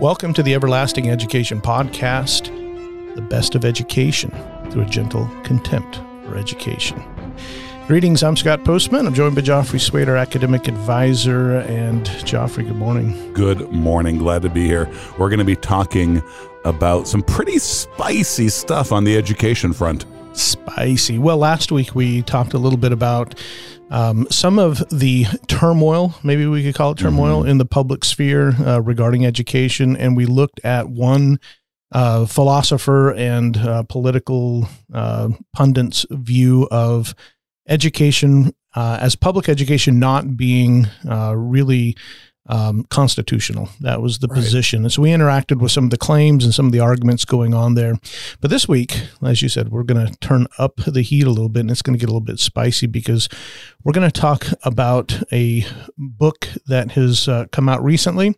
Welcome to the Everlasting Education Podcast, the best of education through a gentle contempt for education. Greetings, I'm Scott Postma. I'm joined by Joffre Swait, our academic advisor. And Joffre, good morning. Good morning. Glad to be here. We're going to be talking about some pretty spicy stuff on the education front. Spicy. Well, last week we talked a little bit about um, some of the turmoil, maybe we could call it turmoil, mm-hmm. in the public sphere uh, regarding education. And we looked at one uh, philosopher and uh, political uh, pundit's view of education uh, as public education not being uh, really um, constitutional. That was the right. position. And so we interacted with some of the claims and some of the arguments going on there. But this week, as you said, we're going to turn up the heat a little bit and it's going to get a little bit spicy because we're going to talk about a book that has uh, come out recently.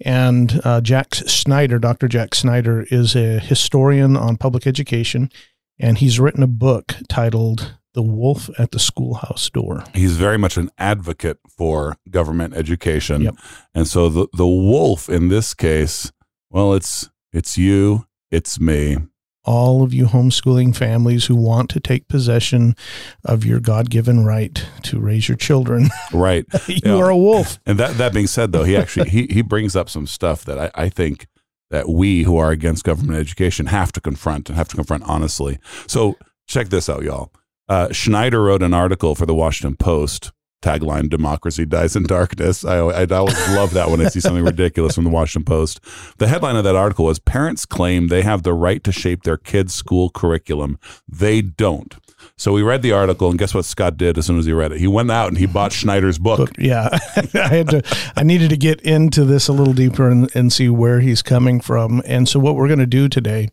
And uh, Jack Schneider, Dr. Jack Schneider, is a historian on public education. And he's written a book titled the wolf at the schoolhouse door. He's very much an advocate for government education. Yep. And so the the wolf in this case, well, it's it's you, it's me. All of you homeschooling families who want to take possession of your God-given right to raise your children. Right. you, know, are a wolf. And that that being said though, he actually he he brings up some stuff that I, I think that we who are against government education have to confront and have to confront honestly. So check this out, y'all. Uh, Schneider wrote an article for the Washington Post. Tagline: Democracy dies in darkness. I, I, I always love that when I see something ridiculous from the Washington Post. The headline of that article was: Parents claim they have the right to shape their kids' school curriculum. They don't. So we read the article, and guess what Scott did as soon as he read it? He went out and he bought Schneider's book. Yeah, I had to. I needed to get into this a little deeper and, and see where he's coming from. And so what we're going to do today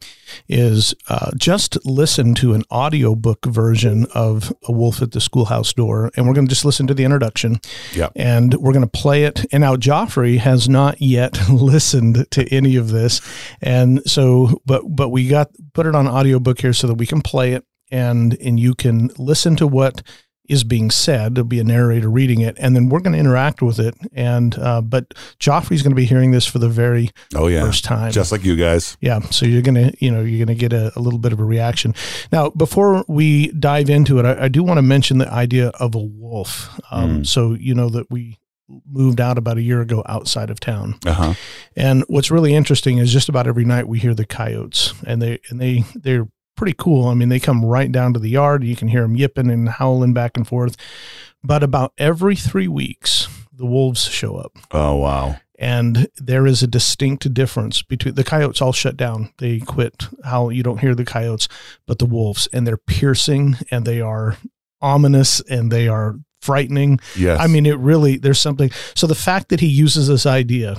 is uh, just listen to an audiobook version of A Wolf at the Schoolhouse Door, and we're going to just listen to the introduction. Yeah, and we're going to play it. And now Joffre has not yet listened to any of this, and so but but we got put it on audiobook here so that we can play it and and you can listen to what is being said. There'll be a narrator reading it, and then we're going to interact with it. And uh, but Joffre's going to be hearing this for the very oh yeah first time, just like you guys. Yeah, so you're gonna you know you're gonna get a, a little bit of a reaction. Now, before we dive into it, I, I do want to mention the idea of a wolf. Um, mm. So you know that we moved out about a year ago outside of town. Uh-huh. And what's really interesting is just about every night we hear the coyotes, and they and they they're pretty cool. I mean, they come right down to the yard. You can hear them yipping and howling back and forth. But about every three weeks, the wolves show up. Oh, wow. And there is a distinct difference between the coyotes all shut down. They quit how you don't hear the coyotes, but the wolves, and they're piercing and they are ominous and they are frightening. Yes. I mean, it really, there's something. So the fact that he uses this idea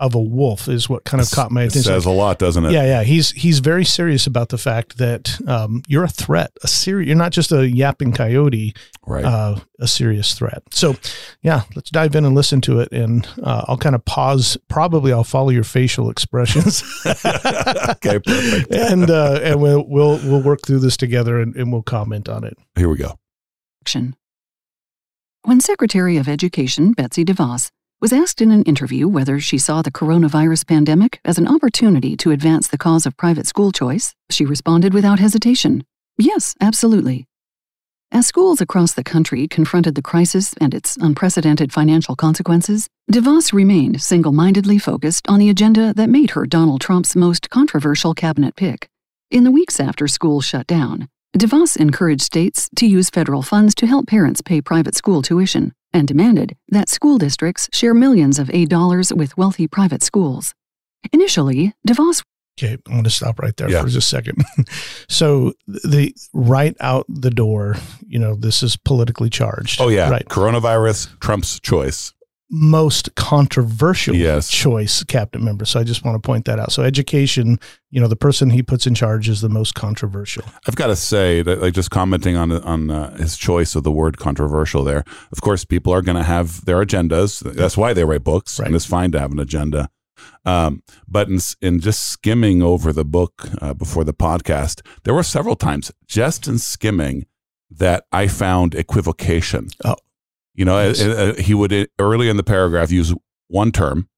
of a wolf is what kind of caught my attention. It says a lot, doesn't it? Yeah, yeah. He's he's very serious about the fact that um, you're a threat, a serious. You're not just a yapping coyote, right? Uh, a serious threat. So, yeah, let's dive in and listen to it, and uh, I'll kind of pause. Probably I'll follow your facial expressions. okay, perfect. and uh, and we'll we'll we'll work through this together, and, and we'll comment on it. Here we go. Action. When Secretary of Education Betsy DeVos was asked in an interview whether she saw the coronavirus pandemic as an opportunity to advance the cause of private school choice, she responded without hesitation Yes, absolutely. As schools across the country confronted the crisis and its unprecedented financial consequences, DeVos remained single mindedly focused on the agenda that made her Donald Trump's most controversial cabinet pick. In the weeks after schools shut down, DeVos encouraged states to use federal funds to help parents pay private school tuition and demanded that school districts share millions of aid dollars with wealthy private schools. Initially, DeVos Okay, I'm going to stop right there yeah. for just a second. so the right out the door, you know, this is politically charged. Oh yeah, right. Coronavirus, Trump's choice most controversial yes. choice cabinet member. So I just want to point that out. So education, you know, the person he puts in charge is the most controversial. I've got to say that, like, just commenting on on uh, his choice of the word controversial. There, of course, people are going to have their agendas. That's why they write books, right. and it's fine to have an agenda. Um, but in, in, just skimming over the book uh, before the podcast, there were several times just in skimming that I found equivocation. Oh, you know, yes. uh, uh, uh he would uh, early in the paragraph use one term,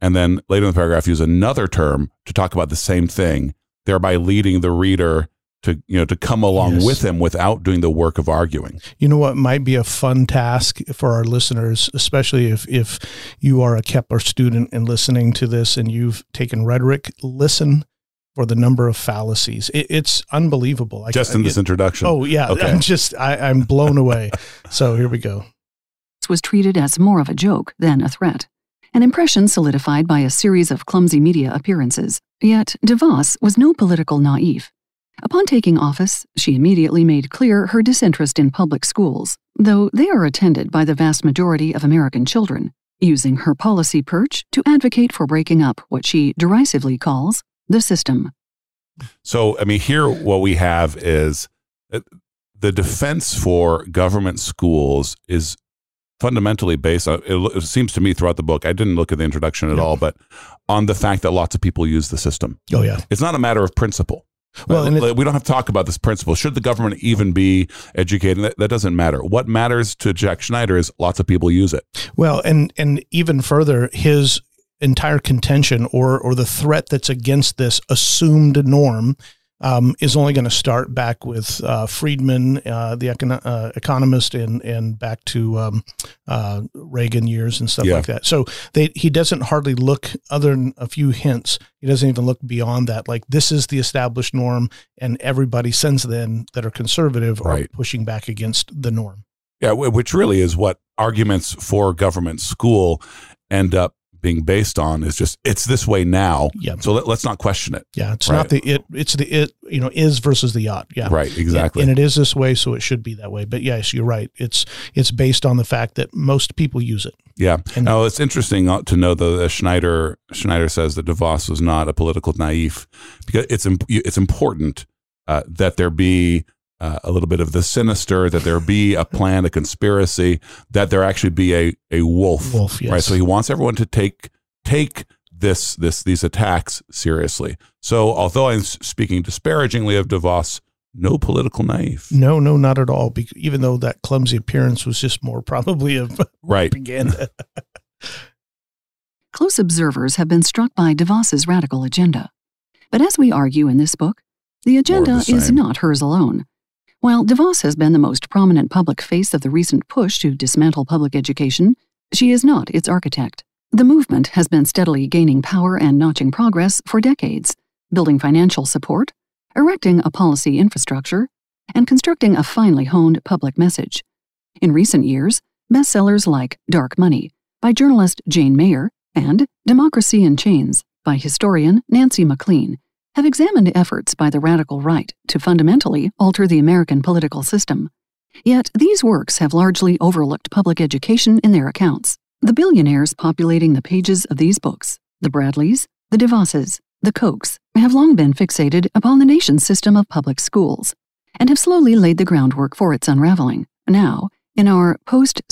and then later in the paragraph use another term to talk about the same thing, thereby leading the reader to you know to come along Yes. with him without doing the work of arguing. You know what might be a fun task for our listeners, especially if if you are a Kepler student and listening to this and you've taken rhetoric, listen for the number of fallacies. It, it's unbelievable. I- Just in this it- introduction. Oh yeah, Okay. I'm just I, I'm blown away. so here we go. Was treated as more of a joke than a threat, an impression solidified by a series of clumsy media appearances. Yet, DeVos was no political naive. Upon taking office, she immediately made clear her disinterest in public schools, though they are attended by the vast majority of American children, using her policy perch to advocate for breaking up what she derisively calls the system. So, I mean, here what we have is uh, the defense for government schools is fundamentally based on, it, it seems to me throughout the book, I didn't look at the introduction at No. all, but on the fact that lots of people use the system. Oh yeah. It's not a matter of principle. Well, Uh, we don't have to talk about this principle. Should the government even be educating? That, that doesn't matter. What matters to Jack Schneider is lots of people use it. Well, and and even further, his entire contention or or the threat that's against this assumed norm um, is only going to start back with uh, Friedman, uh, the uh, economist, and and back to um, uh, Reagan years and stuff Yeah. like that. So they he doesn't hardly look other than a few hints. He doesn't even look beyond that. Like this is the established norm, and everybody since then that are conservative are pushing back against the norm. Yeah, which really is what arguments for government school end up being based on is just it's this way now. Yeah. So let, let's not question it. Yeah, it's Right. not the it. It's the it. You know, is versus the ought. Yeah, Right, exactly. And it is this way, so it should be that way. But yes, you're right. It's it's based on the fact that most people use it. Yeah. And- now it's interesting uh, to know though that Schneider Schneider says that DeVos was not a political naive because it's it's important uh, that there be uh, a little bit of the sinister, that there be a plan, a conspiracy, that there actually be a a wolf. Wolf, yes. Right. So he wants everyone to take take this this these attacks seriously. So although I'm speaking disparagingly of DeVos, no political naive. No, no, not at all. Because even though that clumsy appearance was just more probably of Right. propaganda. Close observers have been struck by DeVos's radical agenda. But as we argue in this book, the agenda the is not hers alone. While DeVos has been the most prominent public face of the recent push to dismantle public education, she is not its architect. The movement has been steadily gaining power and notching progress for decades, building financial support, erecting a policy infrastructure, and constructing a finely honed public message. In recent years, bestsellers like Dark Money by journalist Jane Mayer and Democracy in Chains by historian Nancy MacLean have examined efforts by the radical right to fundamentally alter the American political system. Yet these works have largely overlooked public education in their accounts. The billionaires populating the pages of these books, the Bradleys, the DeVosses, the Kochs, have long been fixated upon the nation's system of public schools and have slowly laid the groundwork for its unraveling. Now, in our post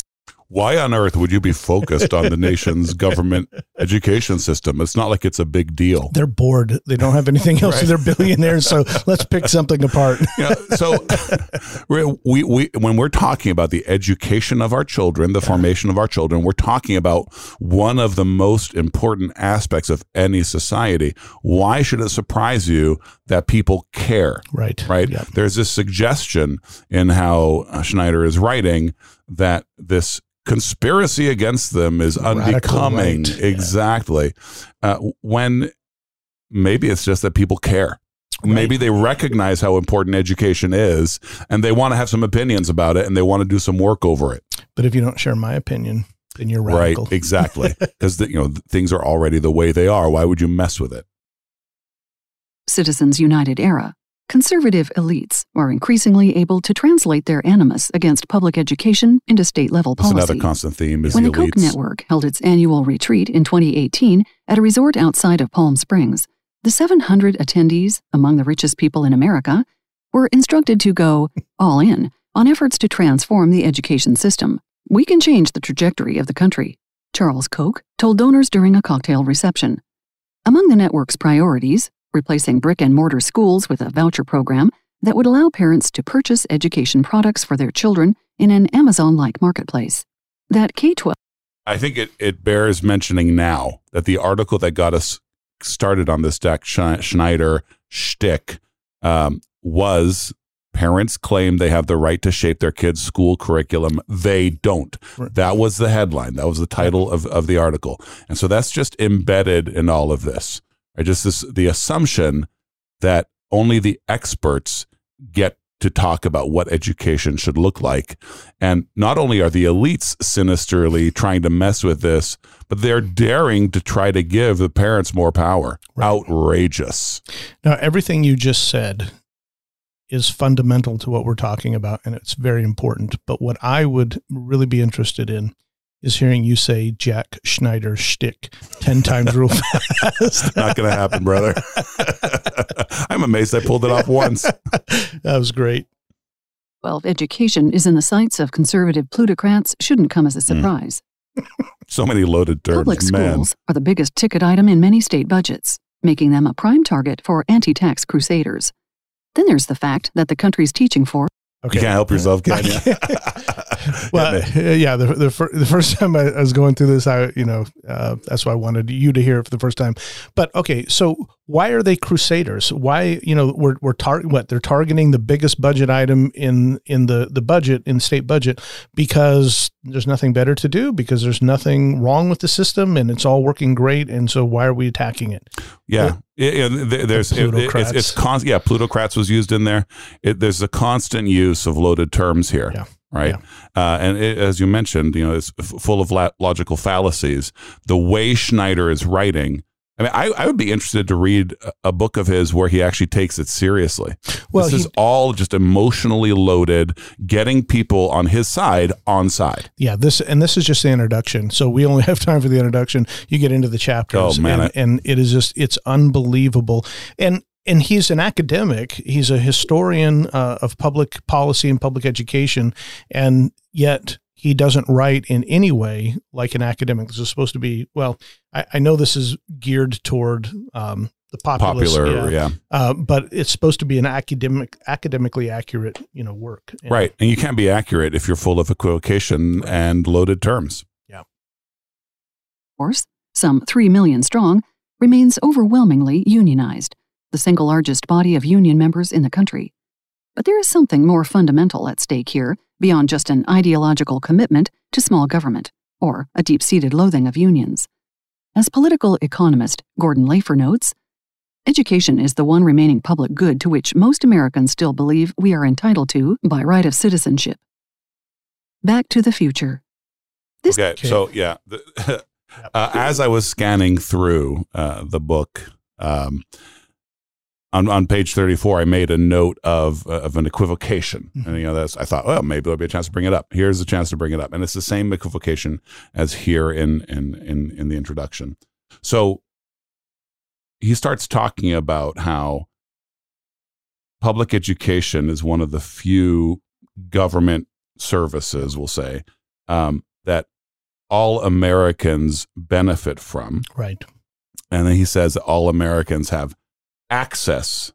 Why on earth would you be focused on the nation's government education system? It's not like it's a big deal. They're bored. They don't have anything else. Right. They're billionaires. So let's pick something apart. Yeah, so we, we when we're talking about the education of our children, the formation of our children, we're talking about one of the most important aspects of any society. Why should it surprise you that people care? Right. Right? Yeah. There's this suggestion in how uh, Schneider is writing that this conspiracy against them is unbecoming. right. Yeah. Exactly. Uh, when maybe it's just that people care. Maybe they recognize how important education is and they want to have some opinions about it and they want to do some work over it. But if you don't share my opinion, then you're radical. Right. Exactly. Because you know things are already the way they are. Why would you mess with it? Citizens United era, conservative elites are increasingly able to translate their animus against public education into state level That's policy. another constant theme is when the the Koch elites. network held its annual retreat in 2018 at a resort outside of Palm Springs, the 700 attendees, among the richest people in America, were instructed to go all in on efforts to transform the education system. We can change the trajectory of the country, Charles Koch told donors during a cocktail reception. Among the network's priorities, replacing brick and mortar schools with a voucher program that would allow parents to purchase education products for their children in an Amazon like marketplace. That K 12 I think it, it bears mentioning now that the article that got us started on this Jack Schneider shtick um, was parents claim they have the right to shape their kids' school curriculum. They don't. Right. That was the headline. That was the title of, of the article. And so that's just embedded in all of this. I just this the assumption that only the experts get to talk about what education should look like. And not only are the elites sinisterly trying to mess with this, but they're daring to try to give the parents more power. Right. Outrageous. Now, everything you just said is fundamental to what we're talking about, and it's very important. But what I would really be interested in is hearing you say Jack Schneider shtick 10 times real fast. Not going to happen, brother. I'm amazed I pulled it off once. that was great. Well, education is in the sights of conservative plutocrats shouldn't come as a hmm. surprise. Mm. so many loaded terms. Public Man. schools are the biggest ticket item in many state budgets, making them a prime target for anti tax crusaders. Then there's the fact that the country's teaching for Okay. You can't help yourself, can you? well, yeah. The the, fir- the first time I, I, was going through this, I you know uh, that's why I wanted you to hear it for the first time. But okay, so why are they crusaders? Why you know we're we're tar- what they're targeting the biggest budget item in in the the budget in the state budget because there's nothing better to do because there's nothing wrong with the system and it's all working great and so why are we attacking it? Yeah, yeah, there's the it, it's, it's con- yeah plutocrats was used in there. It, there's a constant use of loaded terms here. Yeah. Right, yeah. uh, and it, as you mentioned, you know, it's f- full of la- logical fallacies. The way Schneider is writing, I mean, I, I would be interested to read a book of his where he actually takes it seriously. Well, this he, is all just emotionally loaded, getting people on his side on side. Yeah, this and this is just the introduction. So we only have time for the introduction. You get into the chapters, oh, man, and, and it is just it's unbelievable. And and he's an academic. He's a historian uh, of public policy and public education, and yet he doesn't write in any way like an academic. This is supposed to be well. I, I know this is geared toward um, the populace, popular, yeah, yeah. Uh, but it's supposed to be an academic, academically accurate, you know, work. And, right, and you can't be accurate if you're full of equivocation right. and loaded terms. Yeah. Of course, some three million strong, remains overwhelmingly unionized, the single largest body of union members in the country. But there is something more fundamental at stake here beyond just an ideological commitment to small government or a deep seated loathing of unions. As political economist Gordon Lafer notes, education is the one remaining public good to which most Americans still believe we are entitled to by right of citizenship. Back to the future. This okay, so yeah, the, uh, as I was scanning through uh, the book, um, on, on page 34, I made a note of, uh, of an equivocation. Mm-hmm. And, you know, that's, I thought, well, maybe there'll be a chance to bring it up. Here's a chance to bring it up. And it's the same equivocation as here in, in, in, in the introduction. So he starts talking about how public education is one of the few government services, we'll say, um, that all Americans benefit from. Right. And then he says that all Americans have access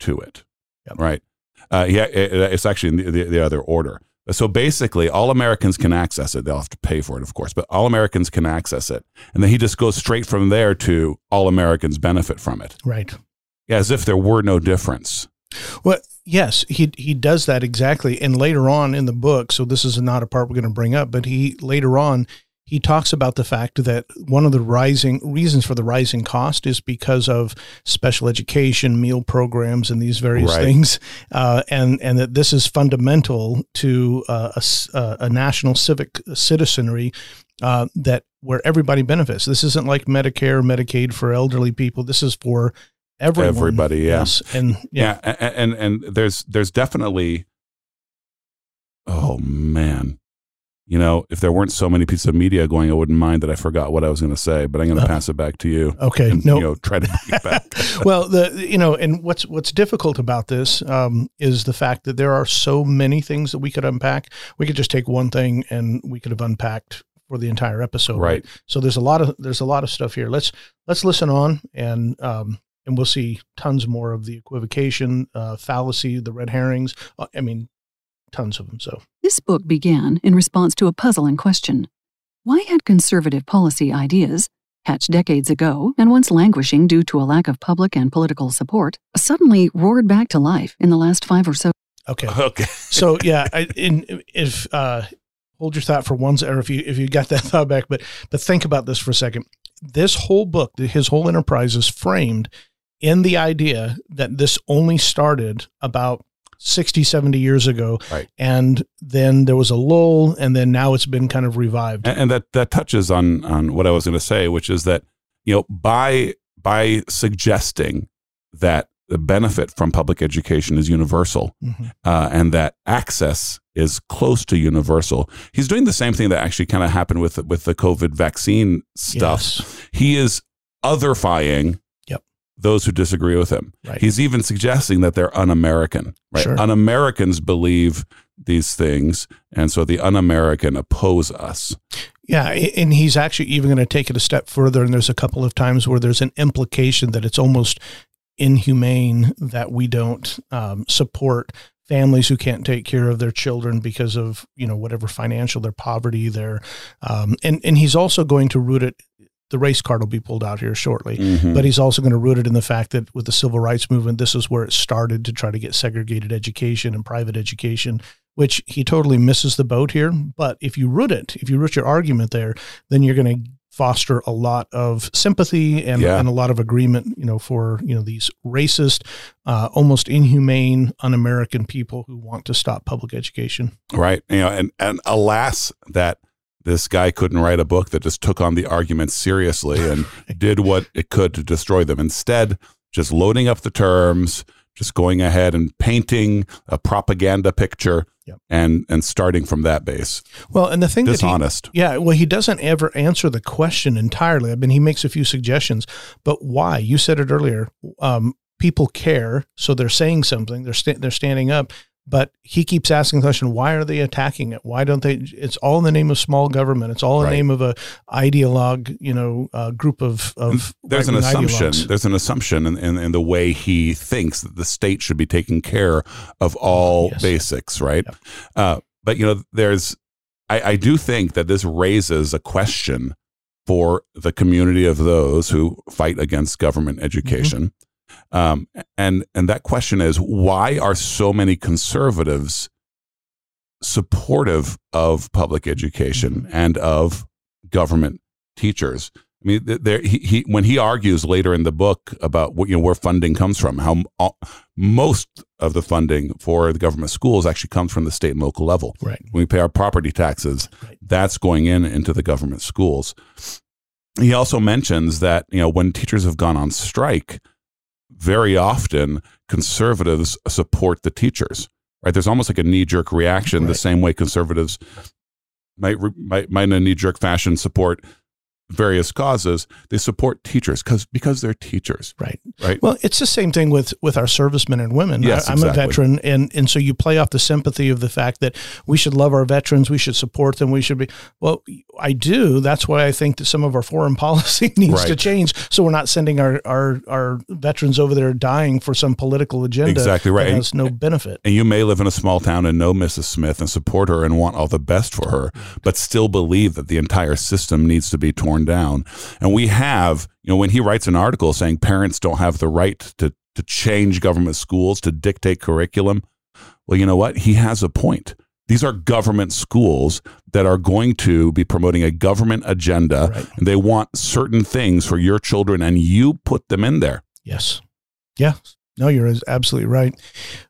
to it. Yep. Right. Uh, yeah, it, it's actually in the, the, the, other order. So basically, all Americans can access it. They'll have to pay for it, of course, but all Americans can access it. And then he just goes straight from there to all Americans benefit from it. Right. Yeah, as if there were no difference. Well, yes, he he does that exactly. And later on in the book, so this is not a part we're going to bring up, but he later on he talks about the fact that one of the rising reasons for the rising cost is because of special education, meal programs, and these various right. things, uh, and and that this is fundamental to uh, a, uh, a, national civic citizenry uh, that where everybody benefits. This isn't like Medicare, Medicaid for elderly people. This is for everyone. Everybody, yeah. yes, and yeah. yeah, and and there's there's definitely, oh man you know, if there weren't so many pieces of media going, I wouldn't mind that I forgot what I was going to say. But I'm going to uh, pass it back to you. Okay, and, no, you know, try to bring it back. well, the you know, and what's what's difficult about this um, is the fact that there are so many things that we could unpack. We could just take one thing and we could have unpacked for the entire episode. Right. right? So there's a lot of there's a lot of stuff here. Let's let's listen on and um, and we'll see tons more of the equivocation, uh, fallacy, the red herrings. Uh, I mean, tons of them. So this book began in response to a puzzling question: Why had conservative policy ideas, hatched decades ago and once languishing due to a lack of public and political support, suddenly roared back to life in the last five or so? Okay. Okay. so yeah, I, in, if uh, hold your thought for one or if you if you got that thought back, but but think about this for a second. This whole book, his whole enterprise is framed in the idea that this only started about 60, 70 years ago. Right. And then there was a lull, and then now it's been kind of revived. And, and that that touches on on what I was going to say, which is that you know by by suggesting that the benefit from public education is universal Mhm. uh, and that access is close to universal. He's doing the same thing that actually kind of happened with with the COVID vaccine stuff. Yes. He is otherfying. Those who disagree with him. Right. He's even suggesting that they're un-American. Right? Sure. Un-Americans believe these things, and so the un-American oppose us. Yeah, and he's actually even going to take it a step further. And there's a couple of times where there's an implication that it's almost inhumane that we don't um, support families who can't take care of their children because of you know whatever financial their poverty their um, and and he's also going to root it the race card will be pulled out here shortly Mhm. but he's also going to root it in the fact that with the civil rights movement this is where it started to try to get segregated education and private education which he totally misses the boat here but if you root it if you root your argument there then you're going to foster a lot of sympathy and, Yeah. and a lot of agreement you know for you know these racist uh, almost inhumane un-american people who want to stop public education right you know and and alas that this guy couldn't write a book that just took on the arguments seriously and did what it could to destroy them instead just loading up the terms just going ahead and painting a propaganda picture Yep. and and starting from that base well and the thing that he, dishonest Yeah, well, he doesn't ever answer the question entirely. I mean, he makes a few suggestions, but why? You said it earlier. Um, people care, so they're saying something. They're sta- they're standing up, but he keeps asking the question: Why are they attacking it? Why don't they? It's all in the name of small government. It's all in Right. the name of a ideologue, you know, uh, group of of there's an assumption ideologues. there's an assumption in, in, in the way he thinks that the state should be taking care of all Yes. basics right Yep. uh, but you know there's I, I do think that this raises a question for the community of those who fight against government education um, and and that question is why are so many conservatives supportive of public education and of government teachers. I mean, there he, he when he argues later in the book about what you know where funding comes from, how all, most of the funding for the government schools actually comes from the state and local level. Right. When we pay our property taxes, Right. that's going in into the government schools. He also mentions that you know when teachers have gone on strike, very often conservatives support the teachers. Right? There's almost like a knee jerk reaction, the same way conservatives might might, might in a knee jerk fashion support various causes. They support teachers because because they're teachers. Right. Right. Well, it's the same thing with with our servicemen and women. Yes, I, am exactly. a veteran, and and so you play off the sympathy of the fact that we should love our veterans, we should support them, we should be. Well, I do. That's why I think that some of our foreign policy needs to change, so we're not sending our our our veterans over there dying for some political agenda. Exactly right. That has no benefit. And you may live in a small town and know Mrs. Smith and support her and want all the best for her, but still believe that the entire system needs to be torn down. And we have, you know, when he writes an article saying parents don't have the right to, to change government schools, to dictate curriculum, well, you know what? He has a point. These are government schools that are going to be promoting a government agenda, Right. and they want certain things for your children, and you put them in there. Yes. Yeah. No, you're absolutely right.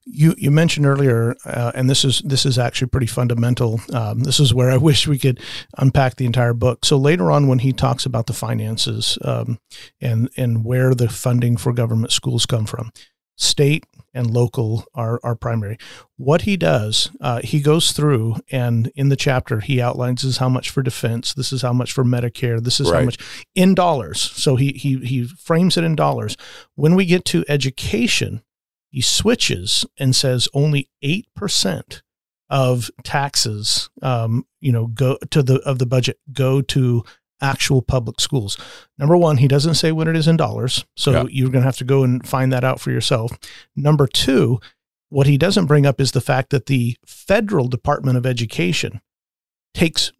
You you mentioned earlier, uh, and this is this is actually pretty fundamental. Um, this is where I wish we could unpack the entire book. So later on, when he talks about the finances um, and and where the funding for government schools come from, state and local are are primary. What he does, uh, he goes through and in the chapter he outlines this is how much for defense, this is how much for Medicare, this is how much in dollars. So he he he frames it in dollars. When we get to education, he switches and says only eight percent of taxes, um, you know, go to the of the budget go to actual public schools. Number one, he doesn't say what it is in dollars, so Yeah. you're going to have to go and find that out for yourself. Number two, what he doesn't bring up is the fact that the federal Department of Education takes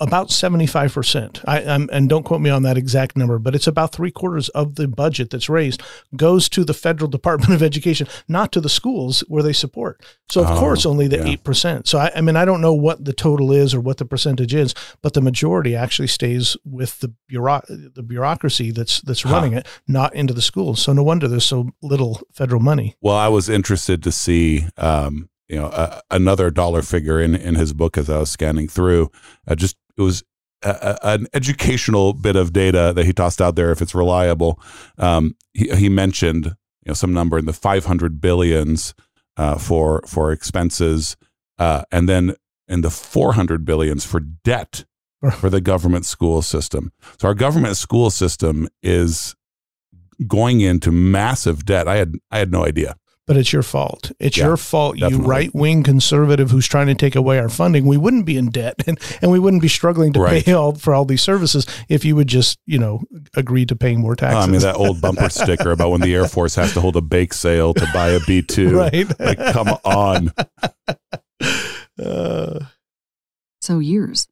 about 75%. I, and don't quote me on that exact number, but it's about three quarters of the budget that's raised goes to the federal Department of Education, not to the schools where they support. So, of Oh, course, only the yeah. 8%. So, I, I mean, I don't know what the total is or what the percentage is, but the majority actually stays with the, bureau- the bureaucracy that's, that's Huh. running it, not into the schools. So, no wonder there's so little federal money. Well, I was interested to see, um, you know, uh, another dollar figure in in his book as I was scanning through. Uh, just it was a, a, an educational bit of data that he tossed out there. If it's reliable, um, he he mentioned you know some number in the five hundred billions uh, for for expenses, uh, and then in the four hundred billions for debt for the government school system. So our government school system is going into massive debt. I had I had no idea. But it's your fault. It's Yeah, your fault, you right wing conservative who's trying to take away our funding. We wouldn't be in debt and, and we wouldn't be struggling to Right. pay all for all these services if you would just, you know, agree to paying more taxes. I mean that old bumper sticker about when the Air Force has to hold a bake sale to buy a B two. right. Like, come on. Uh, So years.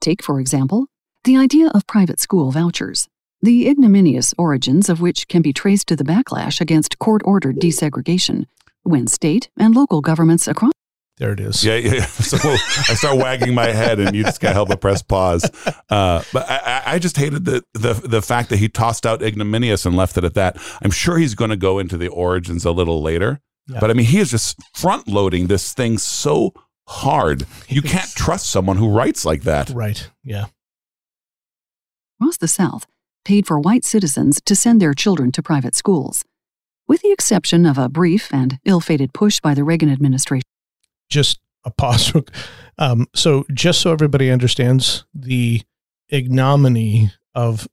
Take, for example, the idea of private school vouchers, the ignominious origins of which can be traced to the backlash against court ordered desegregation, when state and local governments across there it is. Yeah, yeah. So I start wagging my head, and you just can't help but press pause. Uh, but I, I- I just hated the, the the fact that he tossed out ignominious and left it at that. I'm sure he's going to go into the origins a little later. Yeah. But I mean, he is just front loading this thing so hard. You can't trust someone who writes like that. Right. Yeah. Across the South paid for white citizens to send their children to private schools, with the exception of a brief and ill fated push by the Reagan administration. Just a pause. Um, so just so everybody understands the ignominy of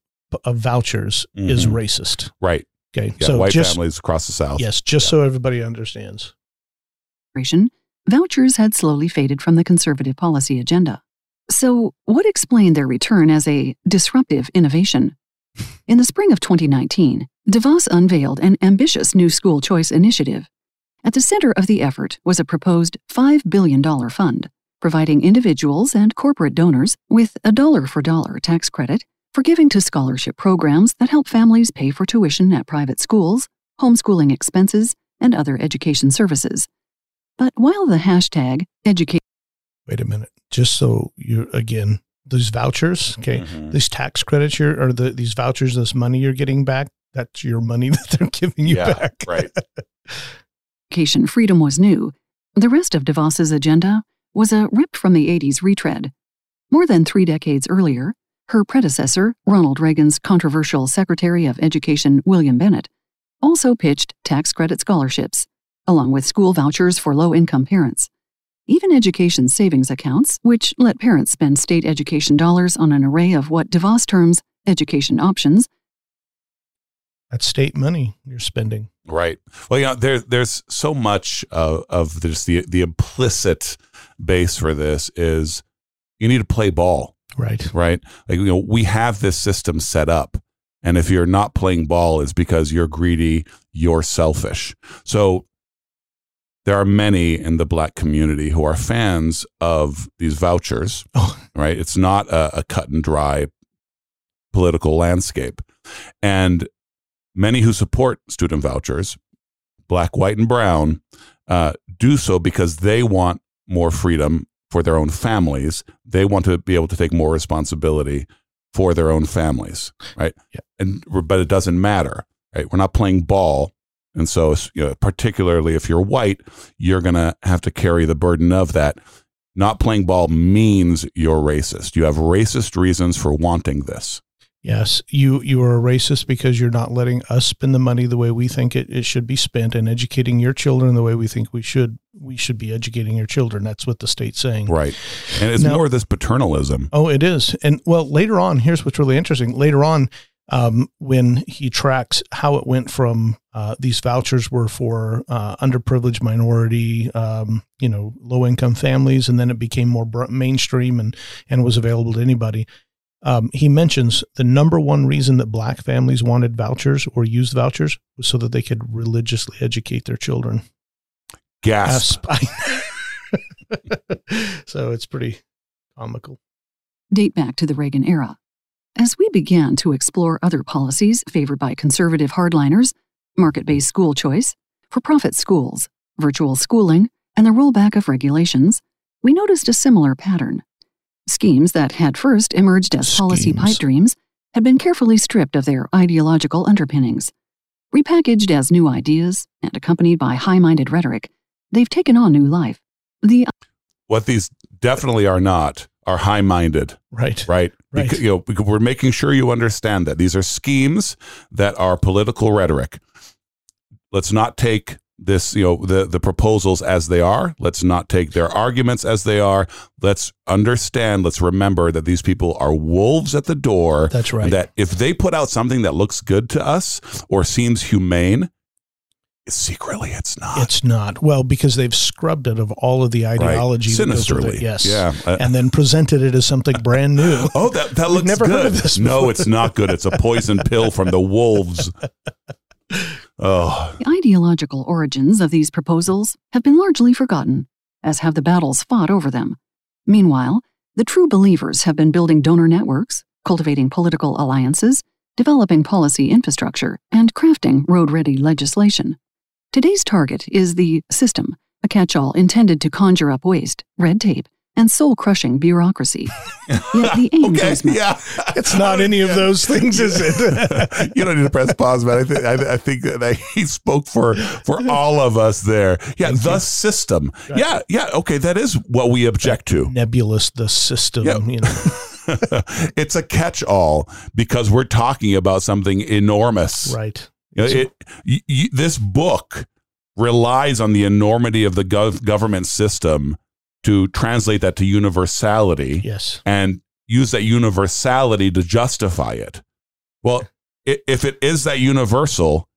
of vouchers is Mhm. racist. Right. Okay. Yeah. so white just families across the South. yes, just so everybody understands. Vouchers had slowly faded from the conservative policy agenda. So, what explained their return as a disruptive innovation? In the spring of 2019, DeVos unveiled an ambitious new school choice initiative. At the center of the effort was a proposed $5 billion fund, providing individuals and corporate donors with a dollar for dollar tax credit for giving to scholarship programs that help families pay for tuition at private schools, homeschooling expenses, and other education services. But while the hashtag educate Wait a minute. Just so you're, again, these vouchers, okay, Mhm. these tax credits you're or the these vouchers, this money you're getting back, that's your money that they're giving you Yeah, back. right. education freedom was new, the rest of DeVos's agenda was a ripped from the 80s retread. More than three decades earlier, her predecessor, Ronald Reagan's controversial Secretary of Education William Bennett, also pitched tax credit scholarships, along with school vouchers for low income parents. Even education savings accounts, which let parents spend state education dollars on an array of what DeVos terms education options, That's state money you're spending. Right. Well, you know, there, there's so much uh, of, of just the the implicit base for this is you need to play ball, Right. right? Like you know, we have this system set up, and if you're not playing ball, it's because you're greedy, you're selfish. So there are many in the black community who are fans of these vouchers. Oh. Right. It's not a, a cut and dry political landscape, and many who support student vouchers, black, white, and brown, uh, do so because they want more freedom for their own families. They want to be able to take more responsibility for their own families, right? Yeah. And but it doesn't matter, right? We're not playing ball, and so you know, particularly if you're white, you're gonna have to carry the burden of that. Not playing ball means you're racist. You have racist reasons for wanting this. Yes, you you are a racist because you're not letting us spend the money the way we think it, it should be spent and educating your children the way we think we should we should be educating your children. That's what the state's saying. Right. And it's Now- more this paternalism. Oh, it is. And well, later on, here's what's really interesting. Later on, um, when he tracks how it went from uh, these vouchers were for uh, underprivileged minority, um, you know, low income families, and then it became more mainstream and and was available to anybody. Um, he mentions the number one reason that black families wanted vouchers or used vouchers was so that they could religiously educate their children. Gasp. So it's pretty comical. date back to the Reagan era. As we began to explore other policies favored by conservative hardliners, market based school choice, for profit schools, virtual schooling, and the rollback of regulations, we noticed a similar pattern. Schemes that had first emerged as policy pipe dreams had been carefully stripped of their ideological underpinnings. Repackaged as new ideas and accompanied by high minded rhetoric, they've taken on new life. The What these definitely are not are high minded, Right. right? Right. Because, you know, because we're making sure you understand that these are schemes that are political rhetoric. Let's not take this, you know, the the proposals as they are. Let's not take their arguments as they are. Let's understand. Let's remember that these people are wolves at the door. That's right. That if they put out something that looks good to us or seems humane, secretly it's not. It's not. Well, because they've scrubbed it of all of the ideology. that goes with Sinisterly. it. Yes. Yeah. Uh, And then presented it as something brand new. Oh, that that looks never good. heard of this no, before. it's not good. It's a poison pill from the wolves. Oh, The ideological origins of these proposals have been largely forgotten, as have the battles fought over them. Meanwhile, the true believers have been building donor networks, cultivating political alliances, developing policy infrastructure, and crafting road ready legislation. Today's target is the system, a catch all intended to conjure up waste, red tape, and soul crushing bureaucracy. Yet the aim okay. goes Yeah, It's not any of those things, is it? you don't need to press pause, man. I think I, I think that he spoke for for all of us there. Yeah, the system. Yeah, yeah. Okay, that is what we object to. Nebulous, the system. Yeah. You know. it's a catch-all because we're talking about something enormous. Right. You know, it, y y this book relies on the enormity of the gov- government system to translate that to universality Yes. and use that universality to justify it. Well, if it is that universal,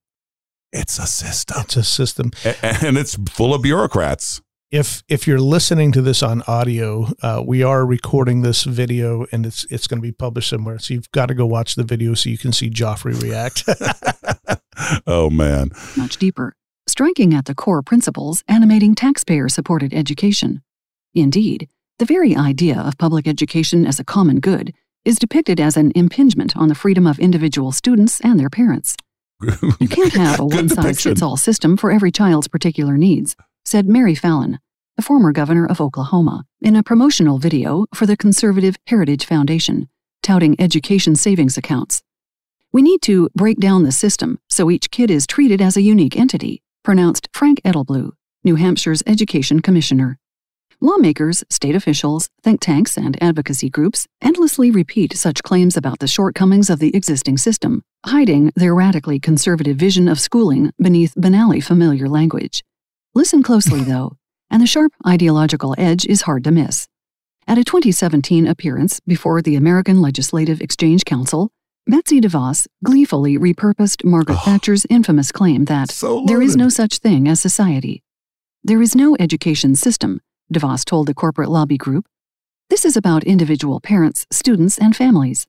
it's a system It's a system. And it's full of bureaucrats. If if you're listening to this on audio, uh, we are recording this video and it's it's going to be published somewhere. So you've got to go watch the video so you can see Joffre react. oh man. much deeper, striking at the core principles animating taxpayer supported education. Indeed, the very idea of public education as a common good is depicted as an impingement on the freedom of individual students and their parents. You can't have a one size fits all system for every child's particular needs, said Mary Fallin, the former governor of Oklahoma, in a promotional video for the conservative Heritage Foundation, touting education savings accounts. We need to break down the system so each kid is treated as a unique entity, pronounced Frank Edelblut, New Hampshire's education commissioner. Lawmakers, state officials, think tanks, and advocacy groups endlessly repeat such claims about the shortcomings of the existing system, hiding their radically conservative vision of schooling beneath banally familiar language. Listen closely, though, and the sharp ideological edge is hard to miss. At a 2017 appearance before the American Legislative Exchange Council, Betsy DeVos gleefully repurposed Margaret Oh. Thatcher's infamous claim that So there is no such thing as society. There is no education system, DeVos told the corporate lobby group. This is about individual parents, students, and families.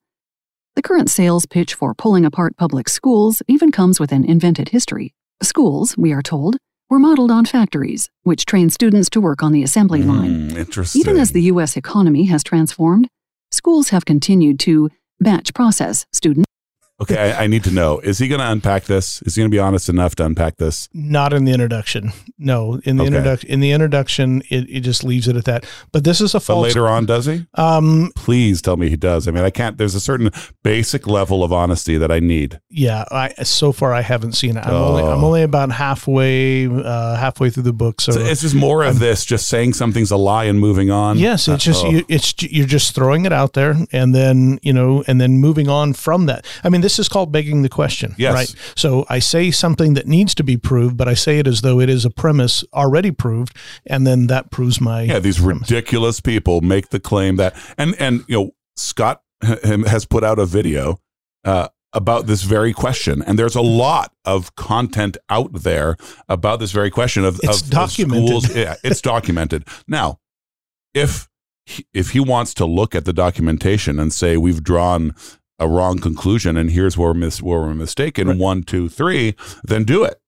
The current sales pitch for pulling apart public schools even comes with an invented history. Schools, we are told, were modeled on factories, which trained students to work on the assembly line. Mm, interesting. Even as the U.S. economy has transformed, schools have continued to batch process students. Okay, I, I need to know: is he going to unpack this? Is he going to be honest enough to unpack this? Not in the introduction. No, in the Okay. introduction. In the introduction, it, it just leaves it at that. But this is a But later on, does he? Um. Please tell me he does. I mean, I can't. There's a certain basic level of honesty that I need. Yeah. I so far I haven't seen it. I'm only Oh. I'm only about halfway uh, halfway through the book. So, So it's just more of this, just saying something's a lie and moving on. yes, it's Uh, just oh. you, it's you're just throwing it out there, and then you know, and then moving on from that. I mean, this is called begging the question, Yes. right? So I say something that needs to be proved, but I say it as though it is a premise already proved, and then that proves my Yeah, these ridiculous people make the claim that, and and you know, Scott has put out a video uh, about this very question, and there's a lot of content out there about this very question of, It's of, of documented. schools. Yeah, it's documented. Now, if if he wants to look at the documentation and say we've drawn a wrong conclusion and here's where we're, mis- where we're mistaken, Right. one, two, three, then do it.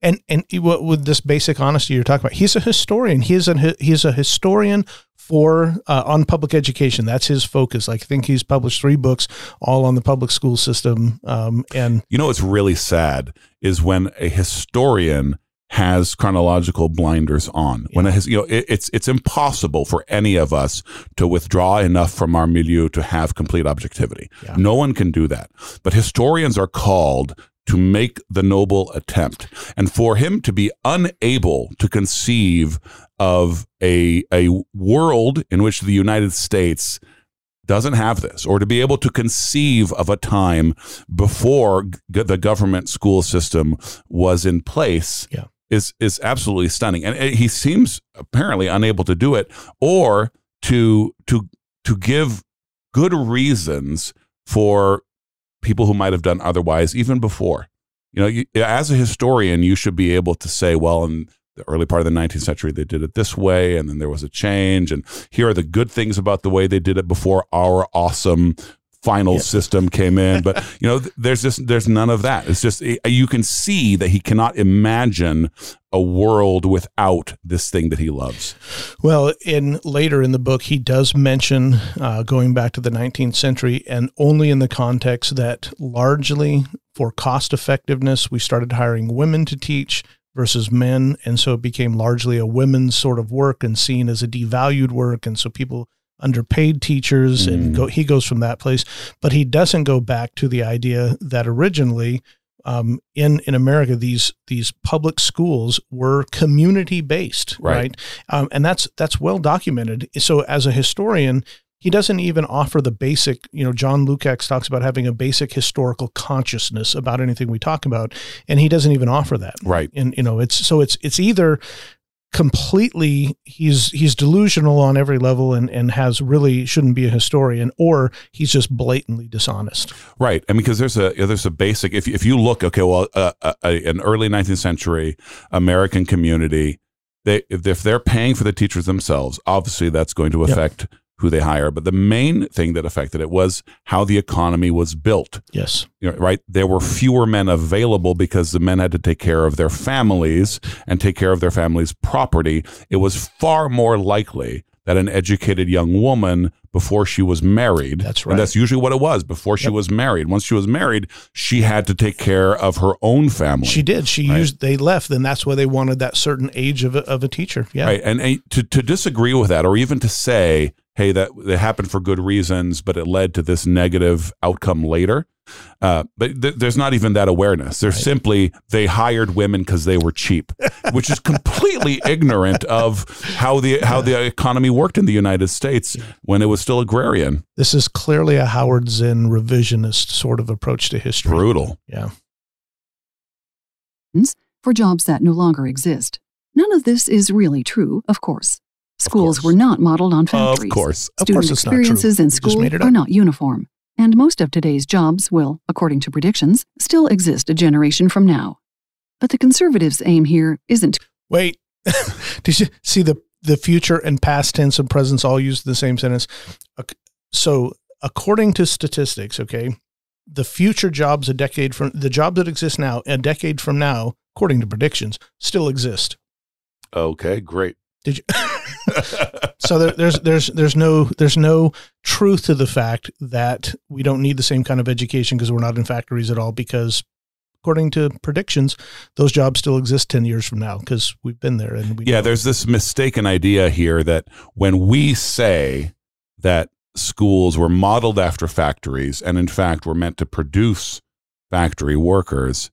and and what with this basic honesty you're talking about he's a historian he's a he's a historian for uh, on public education. That's his focus. Like, I think he's published three books, all on the public school system. Um, and you know what's really sad is when a historian has chronological blinders on. Yeah. When it has, you know, it, it's it's impossible for any of us to withdraw enough from our milieu to have complete objectivity. Yeah. No one can do that. But historians are called to make the noble attempt. And for him to be unable to conceive of a, a world in which the United States doesn't have this, or to be able to conceive of a time before g- the government school system was in place. Yeah. Is, is absolutely stunning, and he seems apparently unable to do it, or to to to give good reasons for people who might have done otherwise even before. You know, you, as a historian, you should be able to say, well, in the early part of the 19th century, they did it this way, and then there was a change, and here are the good things about the way they did it before our awesome final system came in but you know there's just there's none of that. It's just you can see that he cannot imagine a world without this thing that he loves. Well in later in the book he does mention uh, going back to the 19th century and only in the context that largely for cost effectiveness we started hiring women to teach versus men. And so it became largely a women's sort of work and seen as a devalued work. And so people underpaid teachers mm. and go, he goes from that place but he doesn't go back to the idea that originally um, in in America these these public schools were community based right, right? Um, and that's that's well documented so as a historian he doesn't even offer the basic you know John Lukács talks about having a basic historical consciousness about anything we talk about and he doesn't even offer that right and you know it's so it's it's either completely he's he's delusional on every level and and has really shouldn't be a historian or he's just blatantly dishonest. Right i mean because there's a there's a basic if, if you look okay well uh, uh, an early 19th century american community they if they're paying for the teachers themselves obviously that's going to affect yep who they hire. But the main thing that affected it was how the economy was built. Yes. You know, right? There were fewer men available because the men had to take care of their families and take care of their families' property. It was far more likely that an educated young woman before she was married. That's right. And that's usually what it was before she yep. was married. Once she was married, she had to take care of her own family. She did. She right? used, they left, and that's why they wanted that certain age of a, of a teacher. Yeah. Right. And, and to, to disagree with that, or even to say, hey, that it happened for good reasons, but it led to this negative outcome later. Uh, but th- there's not even that awareness. There's right. simply they hired women because they were cheap, which is completely ignorant of how the how the economy worked in the United States when it was still agrarian. This is clearly a Howard Zinn revisionist sort of approach to history. Brutal. Yeah. For jobs that no longer exist. None of this is really true, of course. Schools were not modeled on factories. Of course. Of Student course experiences in school are not uniform. And most of today's jobs will, according to predictions, still exist a generation from now. But the conservatives' aim here isn't. Wait. Did you see the, the future and past tense and presence all used in the same sentence? So, according to statistics, okay, the future jobs a decade from the jobs that exist now, a decade from now, according to predictions, still exist. Okay, great. Did you? so there, there's there's there's no there's no truth to the fact that we don't need the same kind of education because we're not in factories at all. Because according to predictions, those jobs still exist ten years from now because we've been there and we. Yeah, know. there's this mistaken idea here that when we say that schools were modeled after factories and in fact were meant to produce factory workers,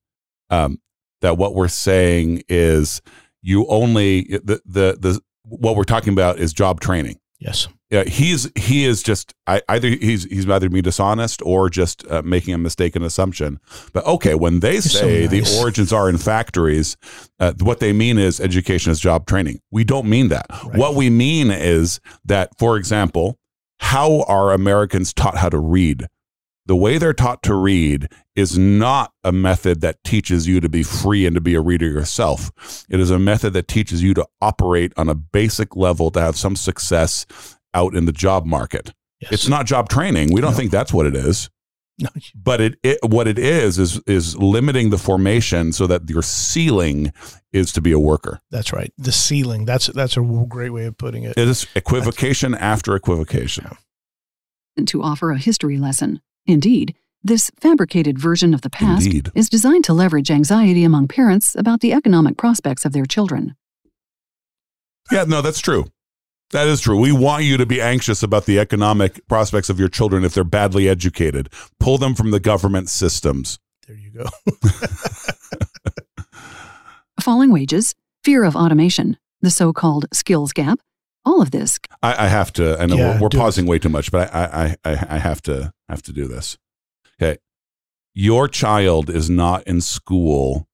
um, that what we're saying is you only the the the what we're talking about is job training. Yes. Yeah, he's he is just I, either he's he's either being dishonest or just uh, making a mistaken assumption. But okay, when they say so nice. the origins are in factories, uh, what they mean is education is job training. We don't mean that. Right. What we mean is that, for example, how are Americans taught how to read? The way they're taught to read is not a method that teaches you to be free and to be a reader yourself. It is a method that teaches you to operate on a basic level to have some success out in the job market. Yes. It's not job training. We don't no. think that's what it is. No, but it, it what it is is is limiting the formation so that your ceiling is to be a worker. that's right. The ceiling. That's that's a great way of putting it. It is equivocation after equivocation. And to offer a history lesson. Indeed, this fabricated version of the past Indeed. is designed to leverage anxiety among parents about the economic prospects of their children. Yeah, no, that's true. That is true. We want you to be anxious about the economic prospects of your children if they're badly educated. Pull them from the government systems. There you go. Falling wages, fear of automation, the so called skills gap, all of this I, I have to. I know Yeah, we're, we're do pausing way too much, but I, I, I, I have to have to do this. Okay, your child is not in school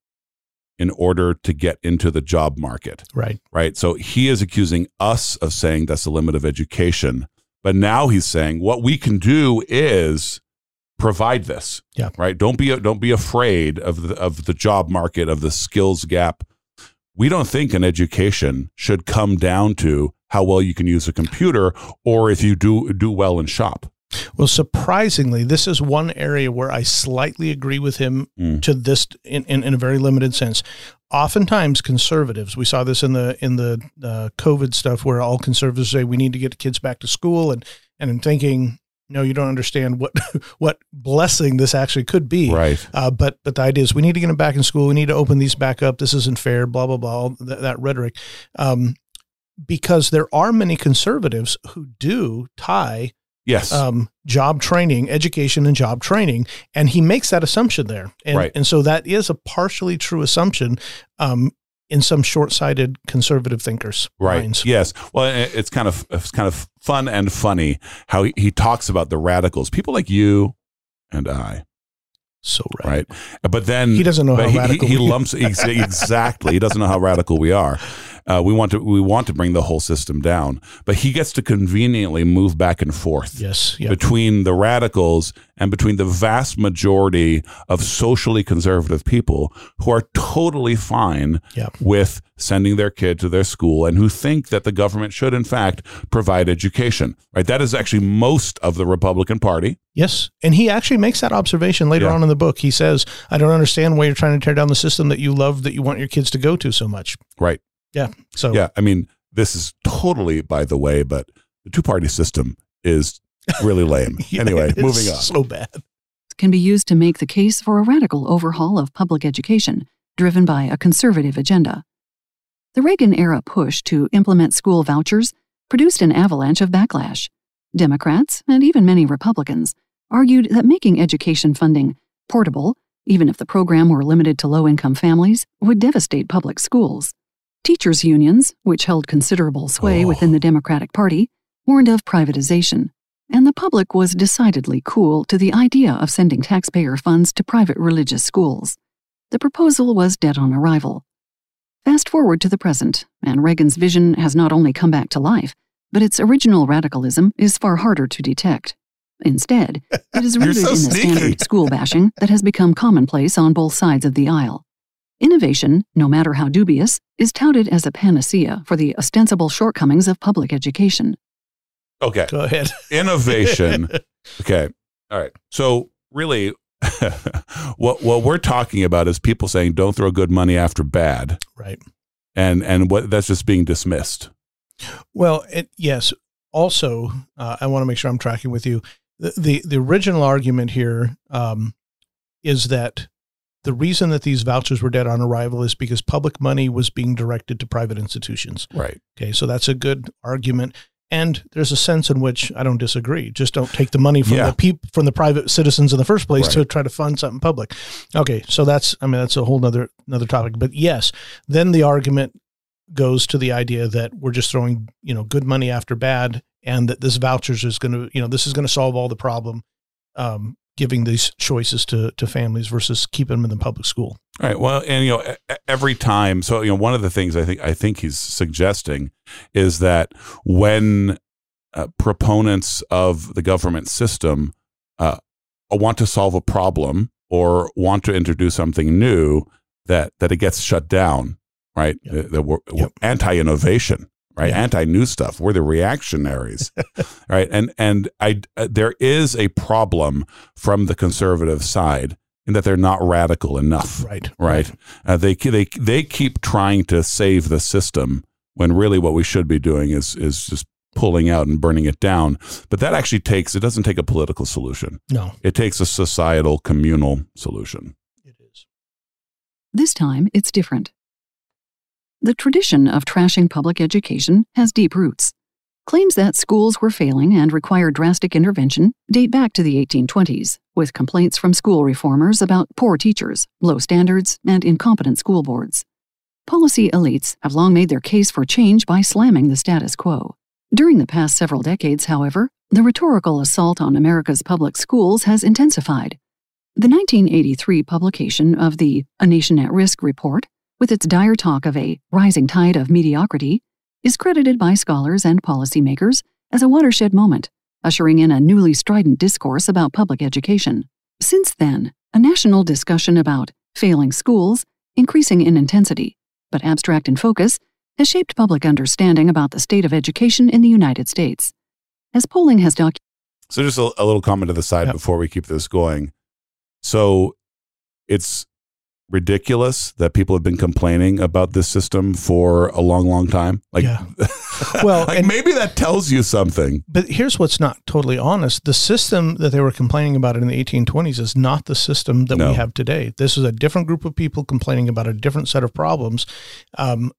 in order to get into the job market, right. right? So he is accusing us of saying that's the limit of education, but now he's saying what we can do is provide this. Yeah. Right. Don't be don't be afraid of the of the job market of the skills gap. We don't think an education should come down to how well you can use a computer or if you do do well in shop. Well, surprisingly, this is one area where I slightly agree with him Mm. to this in, in, in a very limited sense. Oftentimes, conservatives, we saw this in the in the uh, COVID stuff, where all conservatives say we need to get kids back to school, and and I'm thinking, no, you don't understand what what blessing this actually could be. Right. Uh, but but the idea is we need to get them back in school. We need to open these back up. This isn't fair. Blah blah blah. That, that rhetoric, um, because there are many conservatives who do tie Yes. um, job training, education, and job training, and he makes that assumption there, and Right. and so that is a partially true assumption um, in some short-sighted conservative thinkers' Right. minds. Yes. Well, it's kind of it's kind of fun and funny how he, he talks about the radicals, people like you and I, So right. right? But then He doesn't know how he, radical he, he lumps ex- exactly. He doesn't know how radical we are. Uh, we want to we want to bring the whole system down, but he gets to conveniently move back and forth Yes. Yeah. between the radicals and between the vast majority of socially conservative people who are totally fine Yeah. with sending their kid to their school and who think that the government should in fact provide education right that is actually most of the republican party Yes. And he actually makes that observation later Yeah. on in the book. He says, I don't understand why you're trying to tear down the system that you love, that you want your kids to go to so much. right Yeah. So, yeah i mean this is totally by the way but the two party system is really lame Yeah, anyway it's moving on So bad. can be used to make the case for a radical overhaul of public education driven by a conservative agenda. The Reagan era push to implement school vouchers produced an avalanche of backlash. Democrats, and even many Republicans, argued that making education funding portable, even if the program were limited to low income families, would devastate public schools. Teachers' unions, which held considerable sway Oh. within the Democratic Party, warned of privatization and the public was decidedly cool to the idea of sending taxpayer funds to private religious schools. The proposal was dead on arrival. Fast forward to the present, and Reagan's vision has not only come back to life, but its original radicalism is far harder to detect. Instead, it is rooted so in the sneaky. standard school bashing that has become commonplace on both sides of the aisle. Innovation, no matter how dubious, is touted as a panacea for the ostensible shortcomings of public education. okay Go ahead. innovation okay all right so really what what we're talking about is people saying don't throw good money after bad right. and and what that's just being dismissed Well, it, yes. Also, uh, I want to make sure I'm tracking with you. The the, the original argument here um, is that the reason that these vouchers were dead on arrival is because public money was being directed to private institutions. right Okay, so that's a good argument. And there's a sense in which I don't disagree. Just don't take the money from Yeah. the peop- from the private citizens in the first place to try to fund something public. Okay, so that's I mean that's a whole nother another topic. But yes, then the argument goes to the idea that we're just throwing you know good money after bad, and that this vouchers is going to you know this is going to solve all the problem, um, giving these choices to to families versus keeping them in the public school. All right. Well, and you know, every time. So you know, one of the things I think I think he's suggesting is that when uh, proponents of the government system uh, want to solve a problem or want to introduce something new, that that it gets shut down. Right. Yep. We're, we're Yep. anti-innovation. Right? Yeah. Anti-new stuff. We're the reactionaries, right? And and I uh, there is a problem from the conservative side in that they're not radical enough, Right. right? Uh, they they they keep trying to save the system when really what we should be doing is is just pulling out and burning it down. But that actually takes it doesn't take a political solution. No, It takes a societal communal solution. it is. This time, it's different. The tradition of trashing public education has deep roots. Claims that schools were failing and required drastic intervention date back to the 1820s, with complaints from school reformers about poor teachers, low standards, and incompetent school boards. Policy elites have long made their case for change by slamming the status quo. During the past several decades, however, the rhetorical assault on America's public schools has intensified. The 1983 publication of the A Nation at Risk report, with its dire talk of a rising tide of mediocrity, is credited by scholars and policymakers as a watershed moment, ushering in a newly strident discourse about public education. Since then, a national discussion about failing schools, increasing in intensity, but abstract in focus, has shaped public understanding about the state of education in the United States. As polling has documented, So just a, a little comment to the side Yep. before we keep this going. So it's ridiculous that people have been complaining about this system for a long, long time. Like, Yeah. Well, like and- maybe that tells you something. But here's what's not totally honest. The system that they were complaining about in the 1820s is not the system that No. we have today. This is a different group of people complaining about a different set of problems, um,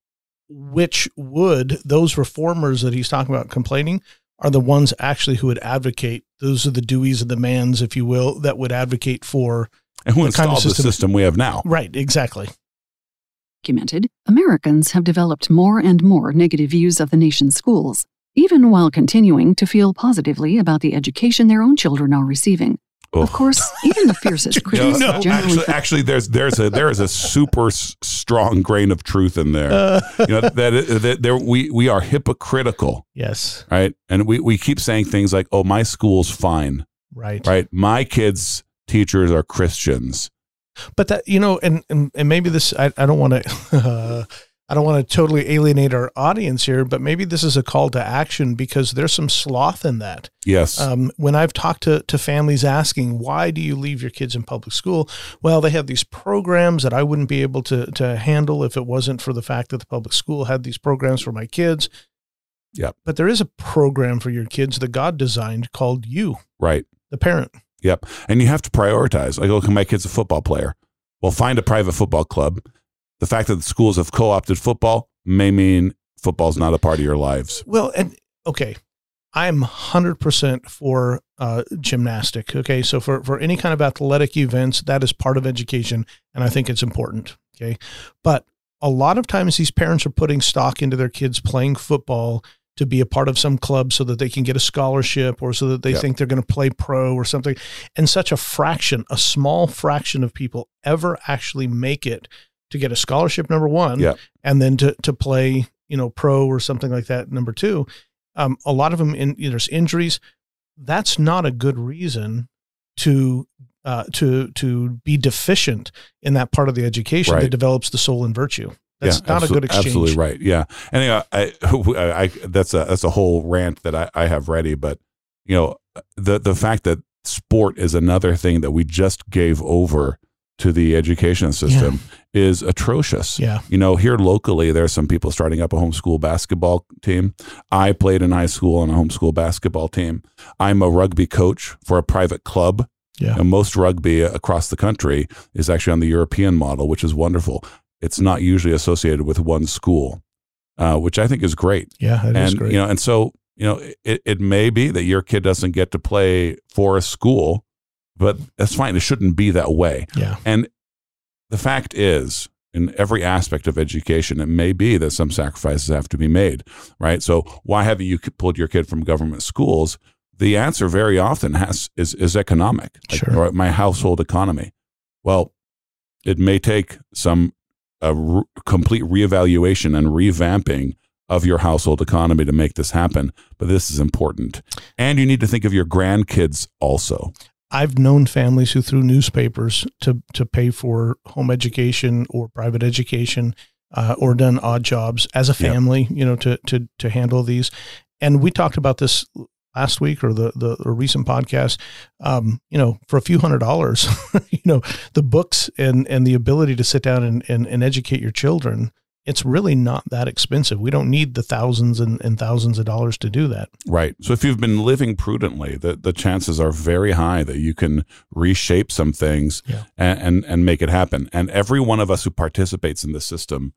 which would, those reformers that he's talking about complaining, are the ones actually who would advocate. Those are the Deweys and the Manns, if you will, that would advocate for. And who The kind of installed the system- system we have now? Right, exactly. documented, Americans have developed more and more negative views of the nation's schools, even while continuing to feel positively about the education their own children are receiving. Of course, even the fiercest critics know, generally actually, actually, there's there's a there is a super strong grain of truth in there. Uh, you know that, that there we we are hypocritical, yes, right? And we we keep saying things like, "Oh, my school's fine," right. right? My kids' teachers are Christians. but that you know and and, and maybe this i, I don't want to uh, i don't want to totally alienate our audience here but maybe this is a call to action because there's some sloth in that Yes, um, when i've talked to, to families asking why do you leave your kids in public school well they have these programs that i wouldn't be able to to handle if it wasn't for the fact that the public school had these programs for my kids Yep. but there is a program for your kids that god designed called you right. the parent Yep. And you have to prioritize. Like, okay, my kid's a football player. Well, find a private football club. The fact that the schools have co-opted football may mean football's not a part of your lives. Well, and okay, I'm 100% for uh, gymnastic. Okay. So for, for any kind of athletic events, that is part of education. And I think it's important. Okay. But a lot of times these parents are putting stock into their kids playing football to be a part of some club so that they can get a scholarship or so that they Yep. think they're going to play pro or something. And such a fraction, a small fraction of people ever actually make it to get a scholarship, number one, Yep. and then to, to play, you know, pro or something like that, number two. Um, a lot of them, in, you know, there's injuries. That's not a good reason to uh, to to be deficient in that part of the education Right. that develops the soul and virtue. That's Yeah, not a good exchange. Absolutely right. Yeah. Anyway, I, I, I, that's a that's a whole rant that I, I have ready. But you know, the the fact that sport is another thing that we just gave over to the education system is atrocious. Yeah. You know, here locally, there are some people starting up a homeschool basketball team. I played in high school on a homeschool basketball team. I'm a rugby coach for a private club. Yeah. And most rugby across the country is actually on the European model, which is wonderful. It's not usually associated with one school, uh, which I think is great. Yeah, it is and great. you know, and so you know, it, it may be that your kid doesn't get to play for a school, but that's fine. It shouldn't be that way. yeah. And the fact is, in every aspect of education, it may be that some sacrifices have to be made, right? So why haven't you pulled your kid from government schools? The answer very often has is is economic, like, Sure. or my household economy. Well, it may take some a re- complete reevaluation and revamping of your household economy to make this happen, but this is important. And you need to think of your grandkids also. I've known families who threw newspapers to to pay for home education or private education uh, or done odd jobs as a family, you know, to to to handle these. And we talked about this last week or the the, the recent podcast. Um, you know, for a few hundred dollars, you know, the books and and the ability to sit down and and, and educate your children it's really not that expensive. We don't need the thousands and, and, thousands of dollars to do that. Right. So if you've been living prudently, the, the chances are very high that you can reshape some things yeah. and, and, and, make it happen. And every one of us who participates in the system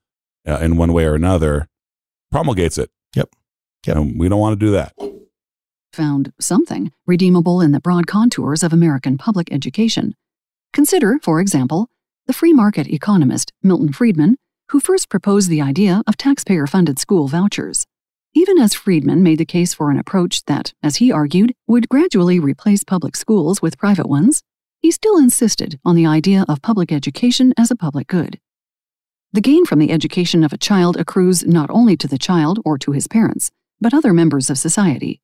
uh, in one way or another promulgates it. Yep. Yep. And we don't want to do that. Found something redeemable in the broad contours of American public education. Consider, for example, the free market economist Milton Friedman who first proposed the idea of taxpayer funded school vouchers. Even as Friedman made the case for an approach that, as he argued, would gradually replace public schools with private ones, he still insisted on the idea of public education as a public good. The gain from the education of a child accrues not only to the child or to his parents, but other members of society.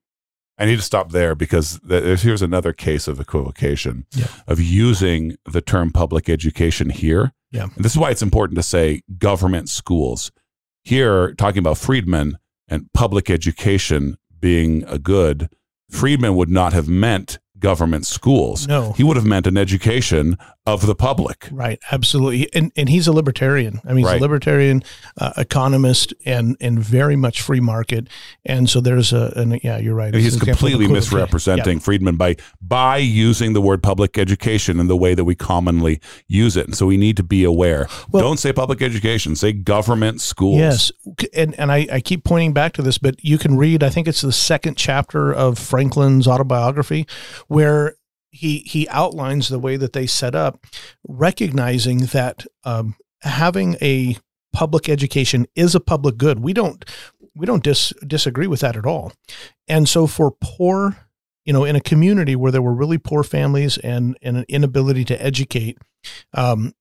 I need to stop there because here's another case of equivocation yeah. of using the term public education here yeah. And this is why it's important to say government schools. Here, talking about Friedman and public education being a good, Friedman would not have meant government schools. No. He would have meant an education of the public. Right, absolutely. And and he's a libertarian. I mean, he's right. a libertarian uh, economist and and very much free market. And so there's a and yeah, you're right. he's completely misrepresenting yeah. Friedman by by using the word public education in the way that we commonly use it. And so we need to be aware. Well, Don't say public education, say government schools. Yes. And and I, I keep pointing back to this, but you can read, I think it's the second chapter of Franklin's autobiography, where he he outlines the way that they set up, recognizing that um, having a public education is a public good. We don't we don't dis, disagree with that at all. And so for poor, you know, in a community where there were really poor families and, and an inability to educate, um,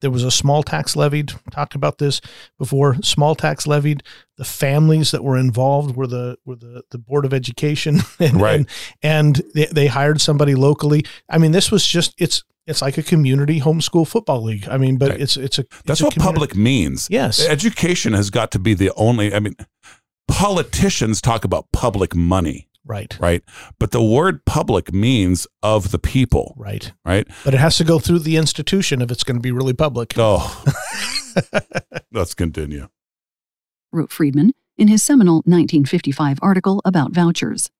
there was a small tax levied. Talked about this before. Small tax levied. The families that were involved were the were the, the board of education, and, right? And, and they, they hired somebody locally. I mean, this was just it's it's like a community homeschool football league. I mean, but right. it's it's a it's that's a what public means. Yes, education has got to be the only. I mean, politicians talk about public money. Right. Right. But the word public means of the people. Right. Right. But it has to go through the institution if it's going to be really public. Oh. Let's continue. Wrote Friedman in his seminal 1955 article about vouchers.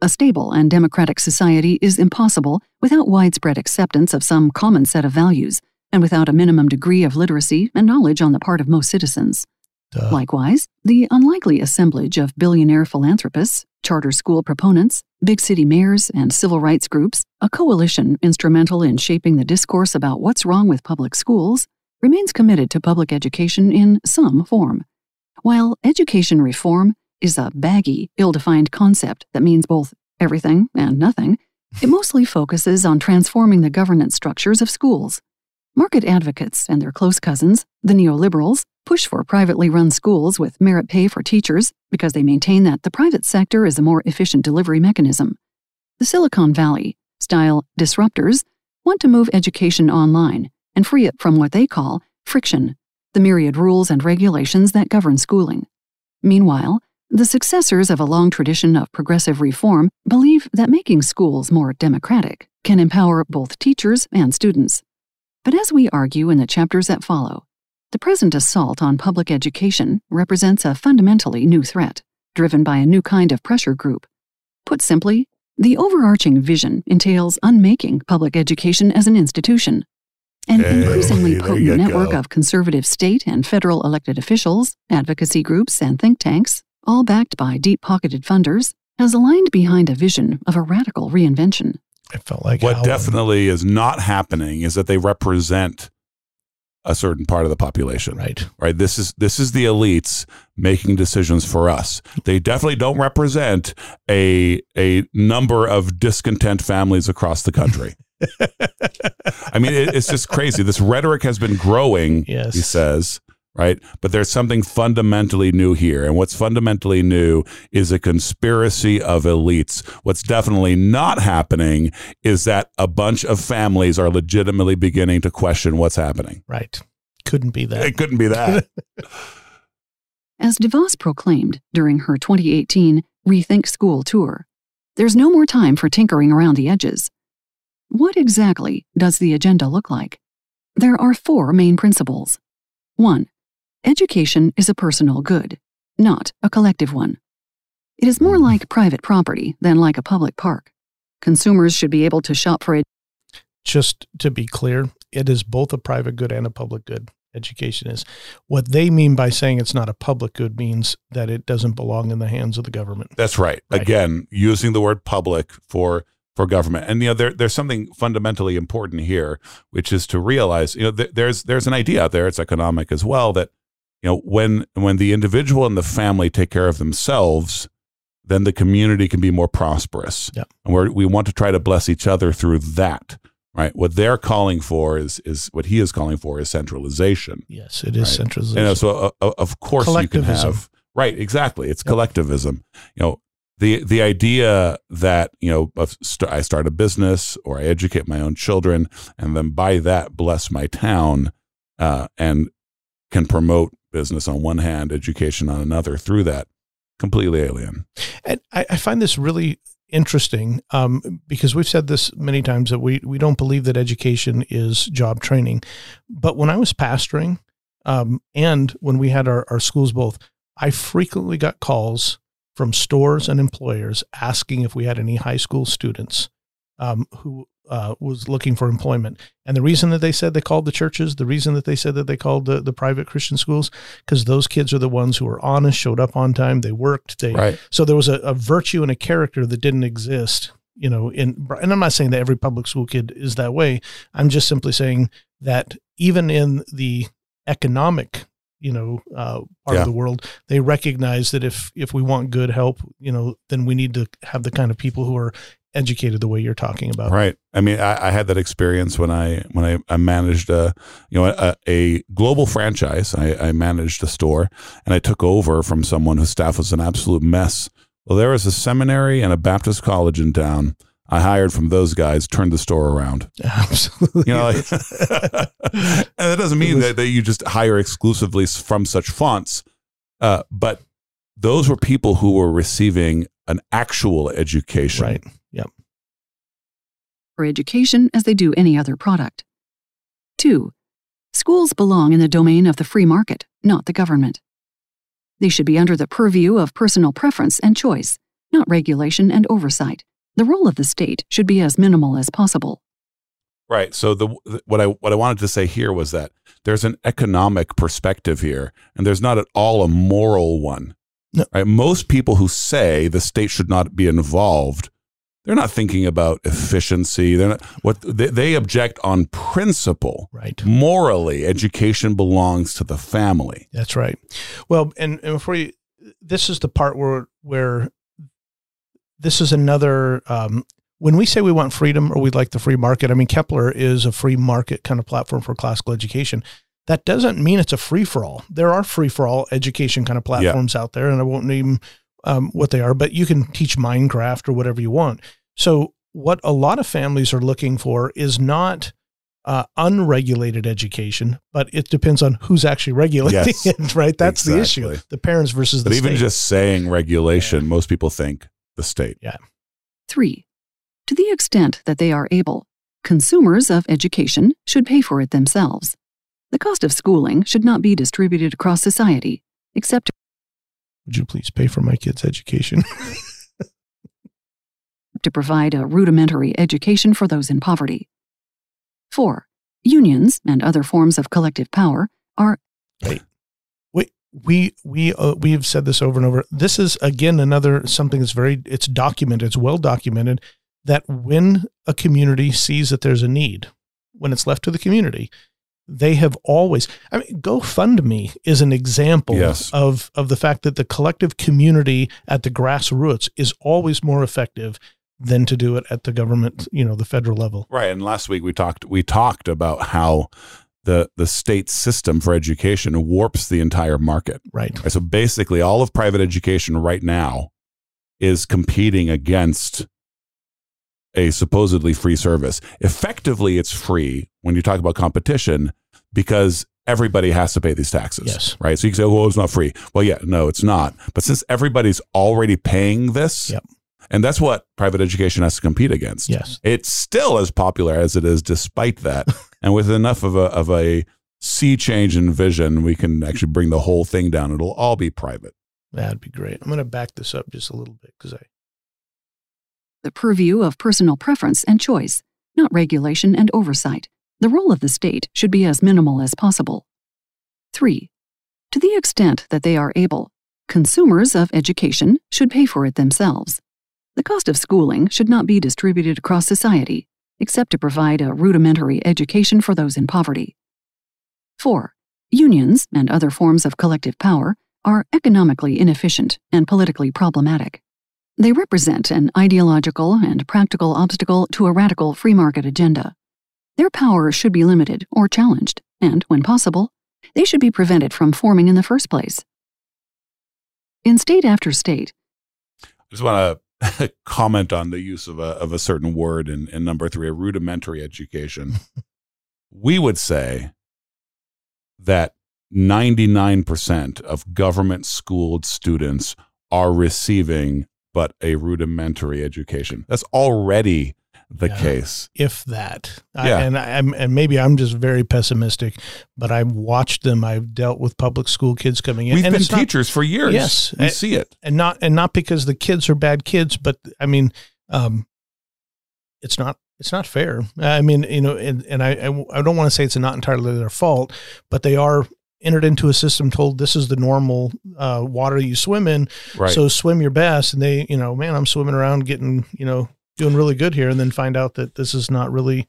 A stable and democratic society is impossible without widespread acceptance of some common set of values and without a minimum degree of literacy and knowledge on the part of most citizens. Duh. Likewise, the unlikely assemblage of billionaire philanthropists, charter school proponents, big city mayors, and civil rights groups, a coalition instrumental in shaping the discourse about what's wrong with public schools, remains committed to public education in some form. While education reform is a baggy, ill defined concept that means both everything and nothing, it mostly focuses on transforming the governance structures of schools. Market advocates and their close cousins, the neoliberals, push for privately run schools with merit pay for teachers because they maintain that the private sector is a more efficient delivery mechanism. The Silicon Valley style disruptors want to move education online and free it from what they call friction, the myriad rules and regulations that govern schooling. Meanwhile, the successors of a long tradition of progressive reform believe that making schools more democratic can empower both teachers and students. But as we argue in the chapters that follow, the present assault on public education represents a fundamentally new threat, driven by a new kind of pressure group. Put simply, the overarching vision entails unmaking public education as an institution. An hey, increasingly potent network go. of conservative state and federal elected officials, advocacy groups, and think tanks, all backed by deep pocketed funders, has aligned behind a vision of a radical reinvention. It felt like what definitely is not happening is that they represent a certain part of the population. Right. Right. This is this is the elites making decisions for us. They definitely don't represent a a number of discontent families across the country. I mean, it, it's just crazy. This rhetoric has been growing. Yes. He says right? But there's something fundamentally new here. And what's fundamentally new is a conspiracy of elites. What's definitely not happening is that a bunch of families are legitimately beginning to question what's happening. Right. couldn't be that. It couldn't be that. As DeVos proclaimed during her 2018 Rethink School tour, there's no more time for tinkering around the edges. What exactly does the agenda look like? There are four main principles. 1. Education is a personal good, not a collective one. It is more like private property than like a public park. Consumers should be able to shop for it. Just to be clear, it is both a private good and a public good. Education is. What they mean by saying it's not a public good means that it doesn't belong in the hands of the government. That's right. Right. Again, using the word public for for government, and you know, there, there's something fundamentally important here, which is to realize, you know, th- there's there's an idea out there. It's economic as well that you know when when the individual and the family take care of themselves, then the community can be more prosperous. Yep. And we we want to try to bless each other through that. Right. What they're calling for is is what he is calling for is centralization. Yes, it is Right. centralization. You know, so uh, uh, of course you can have right, exactly. It's collectivism. You know, the the idea that you know of st- I start a business or I educate my own children and then by that bless my town uh, and can promote business on one hand, education on another through that. Completely alien. And I, I find this really interesting um, because we've said this many times that we, we don't believe that education is job training. But when I was pastoring um, and when we had our, our schools both, I frequently got calls from stores and employers asking if we had any high school students um, who uh, was looking for employment. And the reason that they said they called the churches, the reason that they said that they called the, the private Christian schools, because those kids are the ones who were honest, showed up on time, they worked, they Right. so there was a, a virtue and a character that didn't exist, you know, in and I'm not saying that every public school kid is that way. I'm just simply saying that even in the economic, you know, uh, part Yeah. of the world, they recognize that if if we want good help, you know, then we need to have the kind of people who are educated the way you're talking about. Right. I mean, I, I had that experience when I when I, I managed a you know a, a global franchise. I, I managed a store, and I took over from someone whose staff was an absolute mess. Well, there was a seminary and a Baptist college in town. I hired from those guys, turned the store around. Absolutely. You know, like, and that doesn't mean that, that you just hire exclusively from such fonts, uh, but those were people who were receiving an actual education. right. Yep. for education as they do any other product. 2. Schools belong in the domain of the free market, not the government. They should be under the purview of personal preference and choice, not regulation and oversight. The role of the state should be as minimal as possible. Right. So the the- what I what I wanted to say here was that there's an economic perspective here, and there's not at all a moral one. No. Right. Most people who say the state should not be involved, they're not thinking about efficiency. They're not what they, they object on principle. Right. Morally, education belongs to the family. That's right. Well, and, and before you, this is the part where where this is another. Um, when we say we want freedom or we'd like the free market, I mean Kepler is a free market kind of platform for classical education. That doesn't mean it's a free for all. There are free for all education kind of platforms out there, and I won't name um, what they are, but you can teach Minecraft or whatever you want. So, what a lot of families are looking for is not uh, unregulated education, but it depends on who's actually regulating Yes, it, right? That's the issue. The parents versus the But even just saying regulation, most people think the state. Yeah. 3. To the extent that they are able, consumers of education should pay for it themselves. The cost of schooling should not be distributed across society, except Would you please pay for my kids' education? to provide a rudimentary education for those in poverty. 4. Unions and other forms of collective power are we we we uh, we have said this over and over. This is again another something that's very it's documented. It's well documented that when a community sees that there's a need, when it's left to the community, they have always. I mean, GoFundMe is an example Yes. of of the fact that the collective community at the grassroots is always more effective than to do it at the government, you know, the federal level. Right. And last week we talked we talked about how the the state system for education warps the entire market. Right. Right, So basically all of private education right now is competing against a supposedly free service. Effectively it's free when you talk about competition because everybody has to pay these taxes. Yes. Right. So you can say, well, it's not free. Well, yeah, no, it's not. But since everybody's already paying this, Yep. and that's what private education has to compete against. Yes. It's still as popular as it is despite that. and with enough of a, of a sea change in vision, we can actually bring the whole thing down. It'll all be private. That'd be great. I'm going to back this up just a little bit because I the purview of personal preference and choice, not regulation and oversight. The role of the state should be as minimal as possible. 3. To the extent that they are able, consumers of education should pay for it themselves. The cost of schooling should not be distributed across society, except to provide a rudimentary education for those in poverty. 4. Unions and other forms of collective power are economically inefficient and politically problematic. They represent an ideological and practical obstacle to a radical free market agenda. Their power should be limited or challenged, and, when possible, they should be prevented from forming in the first place. In state after state, I just want to comment on the use of a, of a certain word in, in number three, a rudimentary education. we would say that 99% of government schooled students are receiving but a rudimentary education. That's already the Yeah. case. if that. Yeah. I, and I, I'm and maybe I'm just very pessimistic, but I've watched them. I've dealt with public school kids coming in, We've and been it's not- teachers for years. Yes. We I- see it. and not and not because the kids are bad kids, but I mean, um, it's not it's not fair. I mean, you know, and and I I, I don't want to say it's not entirely their fault, but they are entered into a system told this is the normal uh, water you swim in, Right. so swim your best. And they, you know, man, I'm swimming around getting, you know, doing really good here, and then find out that this is not really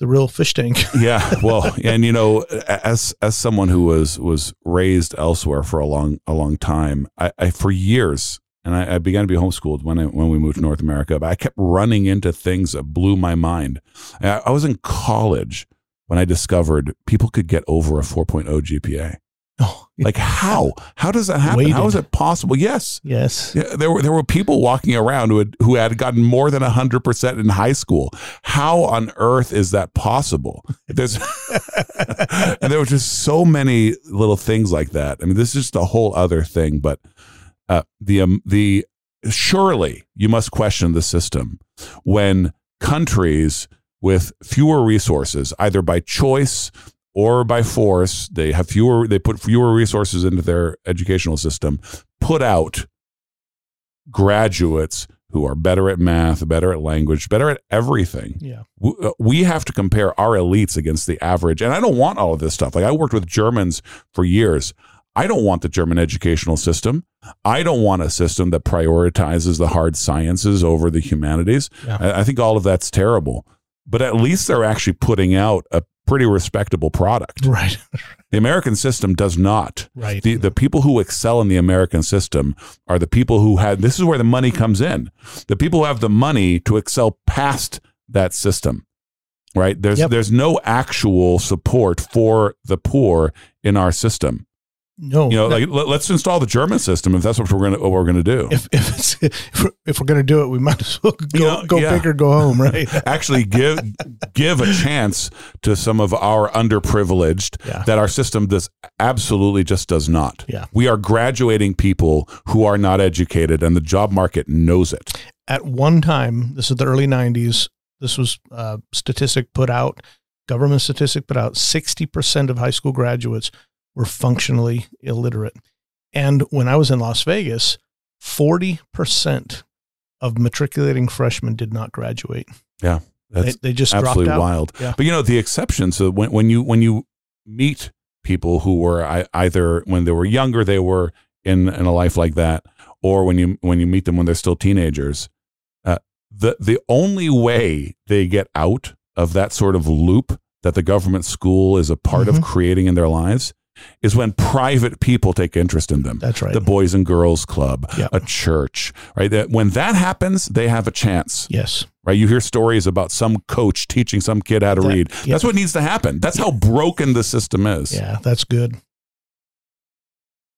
the real fish tank. yeah well and you know as as someone who was was raised elsewhere for a long a long time i, I for years and I, I began to be homeschooled when I, when we moved to North America. But I kept running into things that blew my mind. I, I was in college when I discovered people could get over a 4.0 GPA. oh, Like how? How does that happen? How is it possible? Yes. yes, Yeah, there were there were people walking around who had who had gotten more than hundred percent in high school. How on earth is that possible? There's and there were just so many little things like that. I mean, this is just a whole other thing. But uh, the um, the surely you must question the system when countries with fewer resources, either by choice or by force, they have fewer. They put fewer resources into their educational system. Put out graduates who are better at math, better at language, better at everything. yeah, uh, We have to compare our elites against the average. And I don't want all of this stuff. Like I worked with Germans for years. I don't want the German educational system. I don't want a system that prioritizes the hard sciences over the humanities. Yeah. I think all of that's terrible. But at least they're actually putting out a pretty respectable product. right, The American system does not. right. The, the people who excel in the American system are the people who had, this is where the money comes in. The people who have the money to excel past that system, right? There's, Yep. there's no actual support for the poor in our system. No, You know, no. like let, us install the German system if that's what we're going to, what we're going to do. if if, it's, if we're, if we're gonna do it, we might as well go, You know, go yeah. big or go home, right? actually give give a chance to some of our underprivileged Yeah. that our system does absolutely just does not. Yeah. We are graduating people who are not educated and the job market knows it. At one time, this is the early '90s. This was a statistic put out, government statistic put out. Sixty percent of high school graduates were functionally illiterate, and when I was in Las Vegas, forty percent of matriculating freshmen did not graduate. Yeah. That's they, they just dropped absolutely out. wild. Yeah. But you know the exception. So when when you when you meet people who were either when they were younger they were in in a life like that, or when you when you meet them when they're still teenagers, uh, the the only way they get out of that sort of loop that the government school is a part Mhm. of creating in their lives is when private people take interest in them That's right. the Boys and Girls Club, Yeah. a church, right? That when that happens, they have a chance, yes. right? You hear stories about some coach teaching some kid how to That- read. yeah. That's what needs to happen. That's how broken the system is. Yeah, that's good.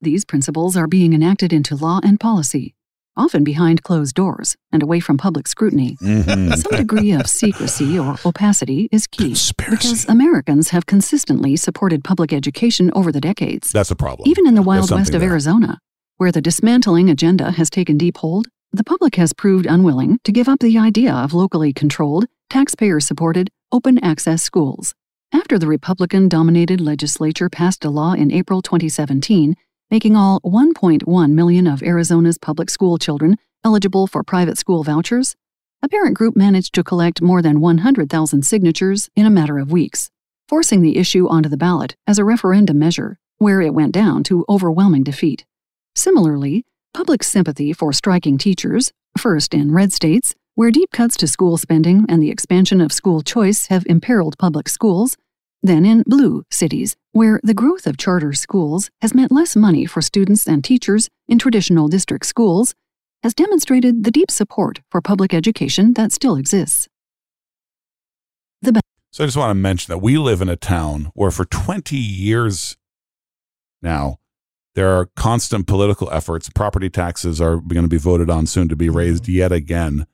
These principles are being enacted into law and policy. Often behind closed doors and away from public scrutiny. Mhm. Some degree of secrecy or opacity is key Conspiracy. because Americans have consistently supported public education over the decades. That's a problem. Even in the wild west of there. Arizona, where the dismantling agenda has taken deep hold, the public has proved unwilling to give up the idea of locally controlled, taxpayer supported, open access schools. After the Republican dominated legislature passed a law in April 2017, making all 1.1 million of Arizona's public school children eligible for private school vouchers, a parent group managed to collect more than 100,000 signatures in a matter of weeks, forcing the issue onto the ballot as a referendum measure, where it went down to overwhelming defeat. Similarly, public sympathy for striking teachers, first in red states, where deep cuts to school spending and the expansion of school choice have imperiled public schools, then in blue cities, where the growth of charter schools has meant less money for students and teachers in traditional district schools, has demonstrated the deep support for public education that still exists. So I just want to mention that we live in a town where for 20 years now, there are constant political efforts. Property taxes are going to be voted on soon to be raised mm-hmm. yet again.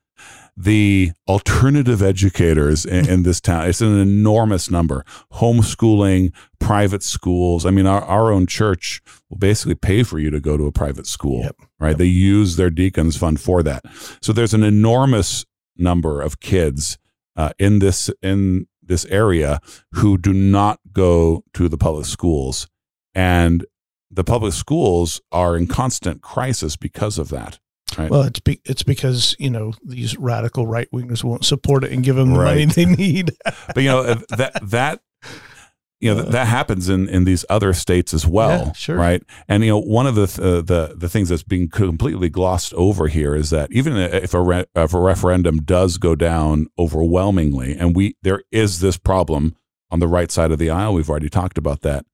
The alternative educators in, in this town, it's an enormous number. Homeschooling, private schools. I mean, our, our own church will basically pay for you to go to a private school, Yep. right? They use their deacons fund for that. So there's an enormous number of kids uh, in this in this area who do not go to the public schools, and the public schools are in constant crisis because of that. Right? Well, it's be, it's because you know these radical right wingers won't support it and give them the money Right. they need. but you know uh, that that you know that happens in in these other states as well Yeah, sure. right and you know one of the th- uh, the the things that's being completely glossed over here is that even if a re- if a referendum does go down overwhelmingly and we there is this problem on the right side of the aisle we've already talked about that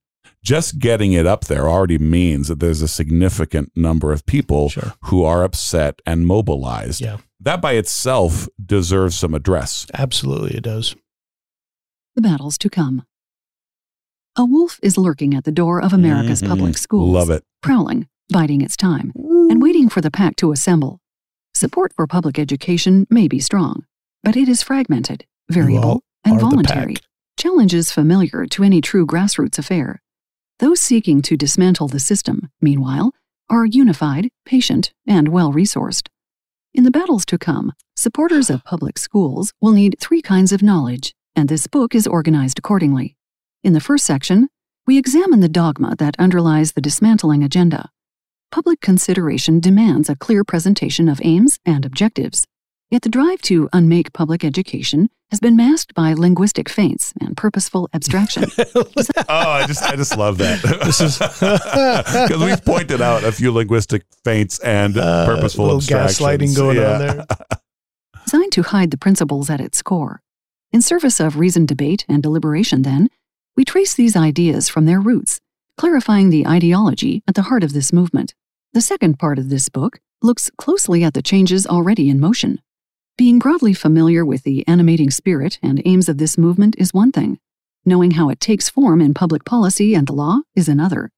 just getting it up there already means that there's a significant number of people Sure. who are upset and mobilized Yeah, that by itself deserves some address absolutely, it does. The battles to come. A wolf is lurking at the door of America's Mhm. public schools. love it prowling, biding its time, and waiting for the pack to assemble. Support for public education may be strong, but it is fragmented, variable, and voluntary. Challenges familiar to any true grassroots affair. Those seeking to dismantle the system, meanwhile, are unified, patient, and well resourced. In the battles to come, supporters of public schools will need three kinds of knowledge, and this book is organized accordingly. In the first section, we examine the dogma that underlies the dismantling agenda. Public consideration demands a clear presentation of aims and objectives. Yet the drive to unmake public education has been masked by linguistic feints and purposeful abstraction. Oh, I just I just love that. This is- because we've pointed out a few linguistic feints and Uh, purposeful little abstractions. gaslighting going Yeah. on there. designed to hide the principles at its core. In service of reasoned debate and deliberation, then, we trace these ideas from their roots, clarifying the ideology at the heart of this movement. The second part of this book looks closely at the changes already in motion. Being broadly familiar with the animating spirit and aims of this movement is one thing. Knowing how it takes form in public policy and the law is another.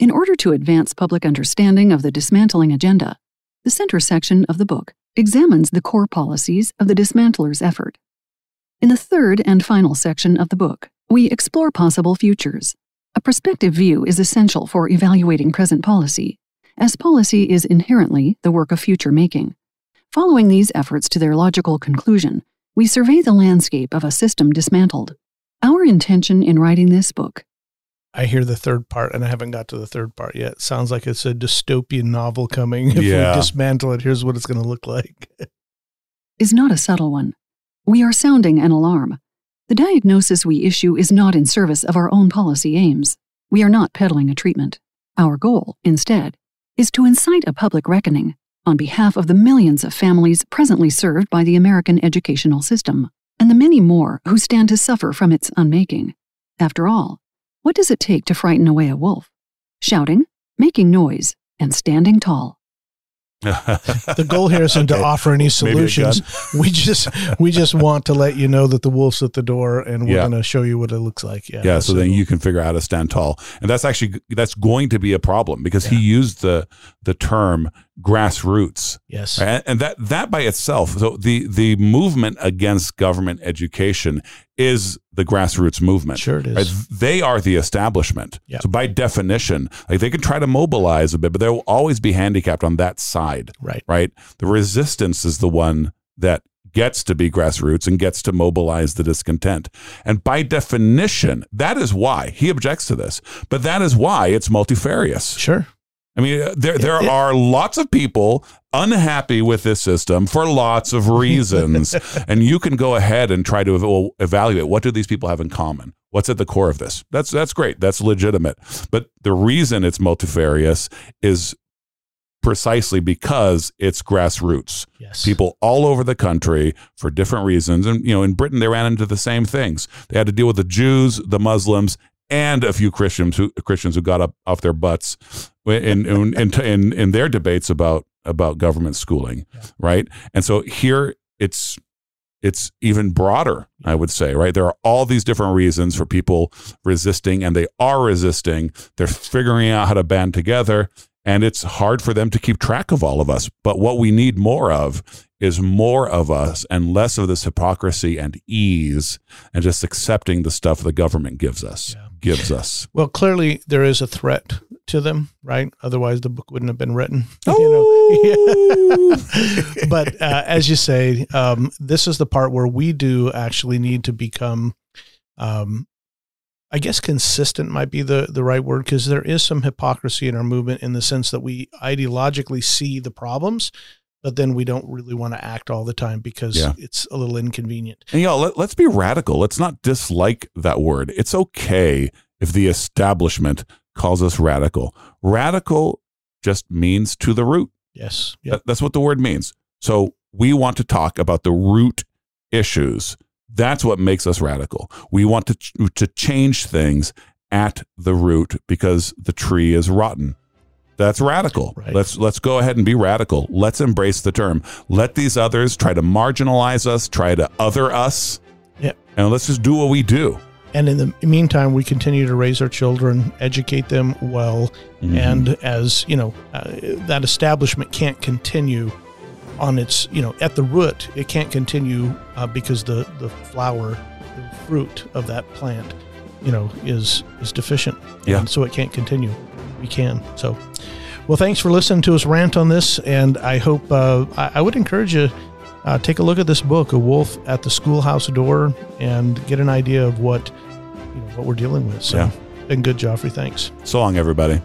In order to advance public understanding of the dismantling agenda, the center section of the book examines the core policies of the dismantler's effort. In the third and final section of the book, we explore possible futures. A prospective view is essential for evaluating present policy, as policy is inherently the work of future making. Following these efforts to their logical conclusion, we survey the landscape of a system dismantled. Our intention in writing this book I hear the third part, and I haven't got to the third part yet. Sounds like it's a dystopian novel coming. If Yeah. we dismantle it, here's what it's going to look like. is not a subtle one. We are sounding an alarm. The diagnosis we issue is not in service of our own policy aims. We are not peddling a treatment. Our goal, instead, is to incite a public reckoning on behalf of the millions of families presently served by the American educational system and the many more who stand to suffer from its unmaking. After all, what does it take to frighten away a wolf? Shouting, making noise, and standing tall. The goal here isn't to offer any solutions. We just we just want to let you know that the wolf's at the door, and we're Yeah. going to show you what it looks like. Yeah. yeah, so then you can figure out how to stand tall, and that's actually that's going to be a problem because he used the the term grassroots. Yes. And, and that that by itself, so the the movement against government education is the grassroots movement. Sure it is. Right? They are the establishment. Yep. So by definition, like they can try to mobilize a bit, but they will always be handicapped on that side. Right. Right. The resistance is the one that gets to be grassroots and gets to mobilize the discontent. And by definition, that is why he objects to this. But that is why it's multifarious. Sure. I mean, uh, there there are lots of people unhappy with this system for lots of reasons, and you can go ahead and try to ev- evaluate what do these people have in common. What's at the core of this? That's that's great. That's legitimate. But the reason it's multifarious is precisely because it's grassroots. Yes. People all over the country for different reasons, and you know, in Britain they ran into the same things. They had to deal with the Jews, the Muslims, and a few Christians who Christians who got up off their butts in in in, in, in their debates about about government schooling, Yeah. right? And so here it's it's even broader, I would say, right? There are all these different reasons for people resisting, and they are resisting. They're figuring out how to band together, and it's hard for them to keep track of all of us. But what we need more of is more of us and less of this hypocrisy and ease and just accepting the stuff the government gives us. Yeah. Gives us. Well, clearly there is a threat to them, right? Otherwise, the book wouldn't have been written. Oh. but uh, as you say, um, this is the part where we do actually need to become, um, I guess, consistent might be the the right word because there is some hypocrisy in our movement in the sense that we ideologically see the problems, but then we don't really want to act all the time because Yeah. it's a little inconvenient. And y'all, let, let's be radical. Let's not dislike that word. It's okay if the establishment calls us radical. Radical just means to the root. Yes. Yep. That- that's what the word means. So we want to talk about the root issues. That's what makes us radical. We want to ch- to change things at the root because the tree is rotten. That's radical. Right. Let's let's go ahead and be radical. Let's embrace the term. Let these others try to marginalize us, try to other us. Yep. And let's just do what we do. And in the meantime, we continue to raise our children, educate them well, Mm-hmm. and as you know, uh, that establishment can't continue on its you know at the root. It can't continue uh, because the the flower, the fruit of that plant, you know, is is deficient. Yeah. And so it can't continue. We can. So, well, thanks for listening to us rant on this, and I hope uh, I, I would encourage you. Uh, take a look at this book, "A Wolf at the Schoolhouse Door," and get an idea of what you know what we're dealing with. So, Yeah. been good, Joffre. Thanks. so long, everybody.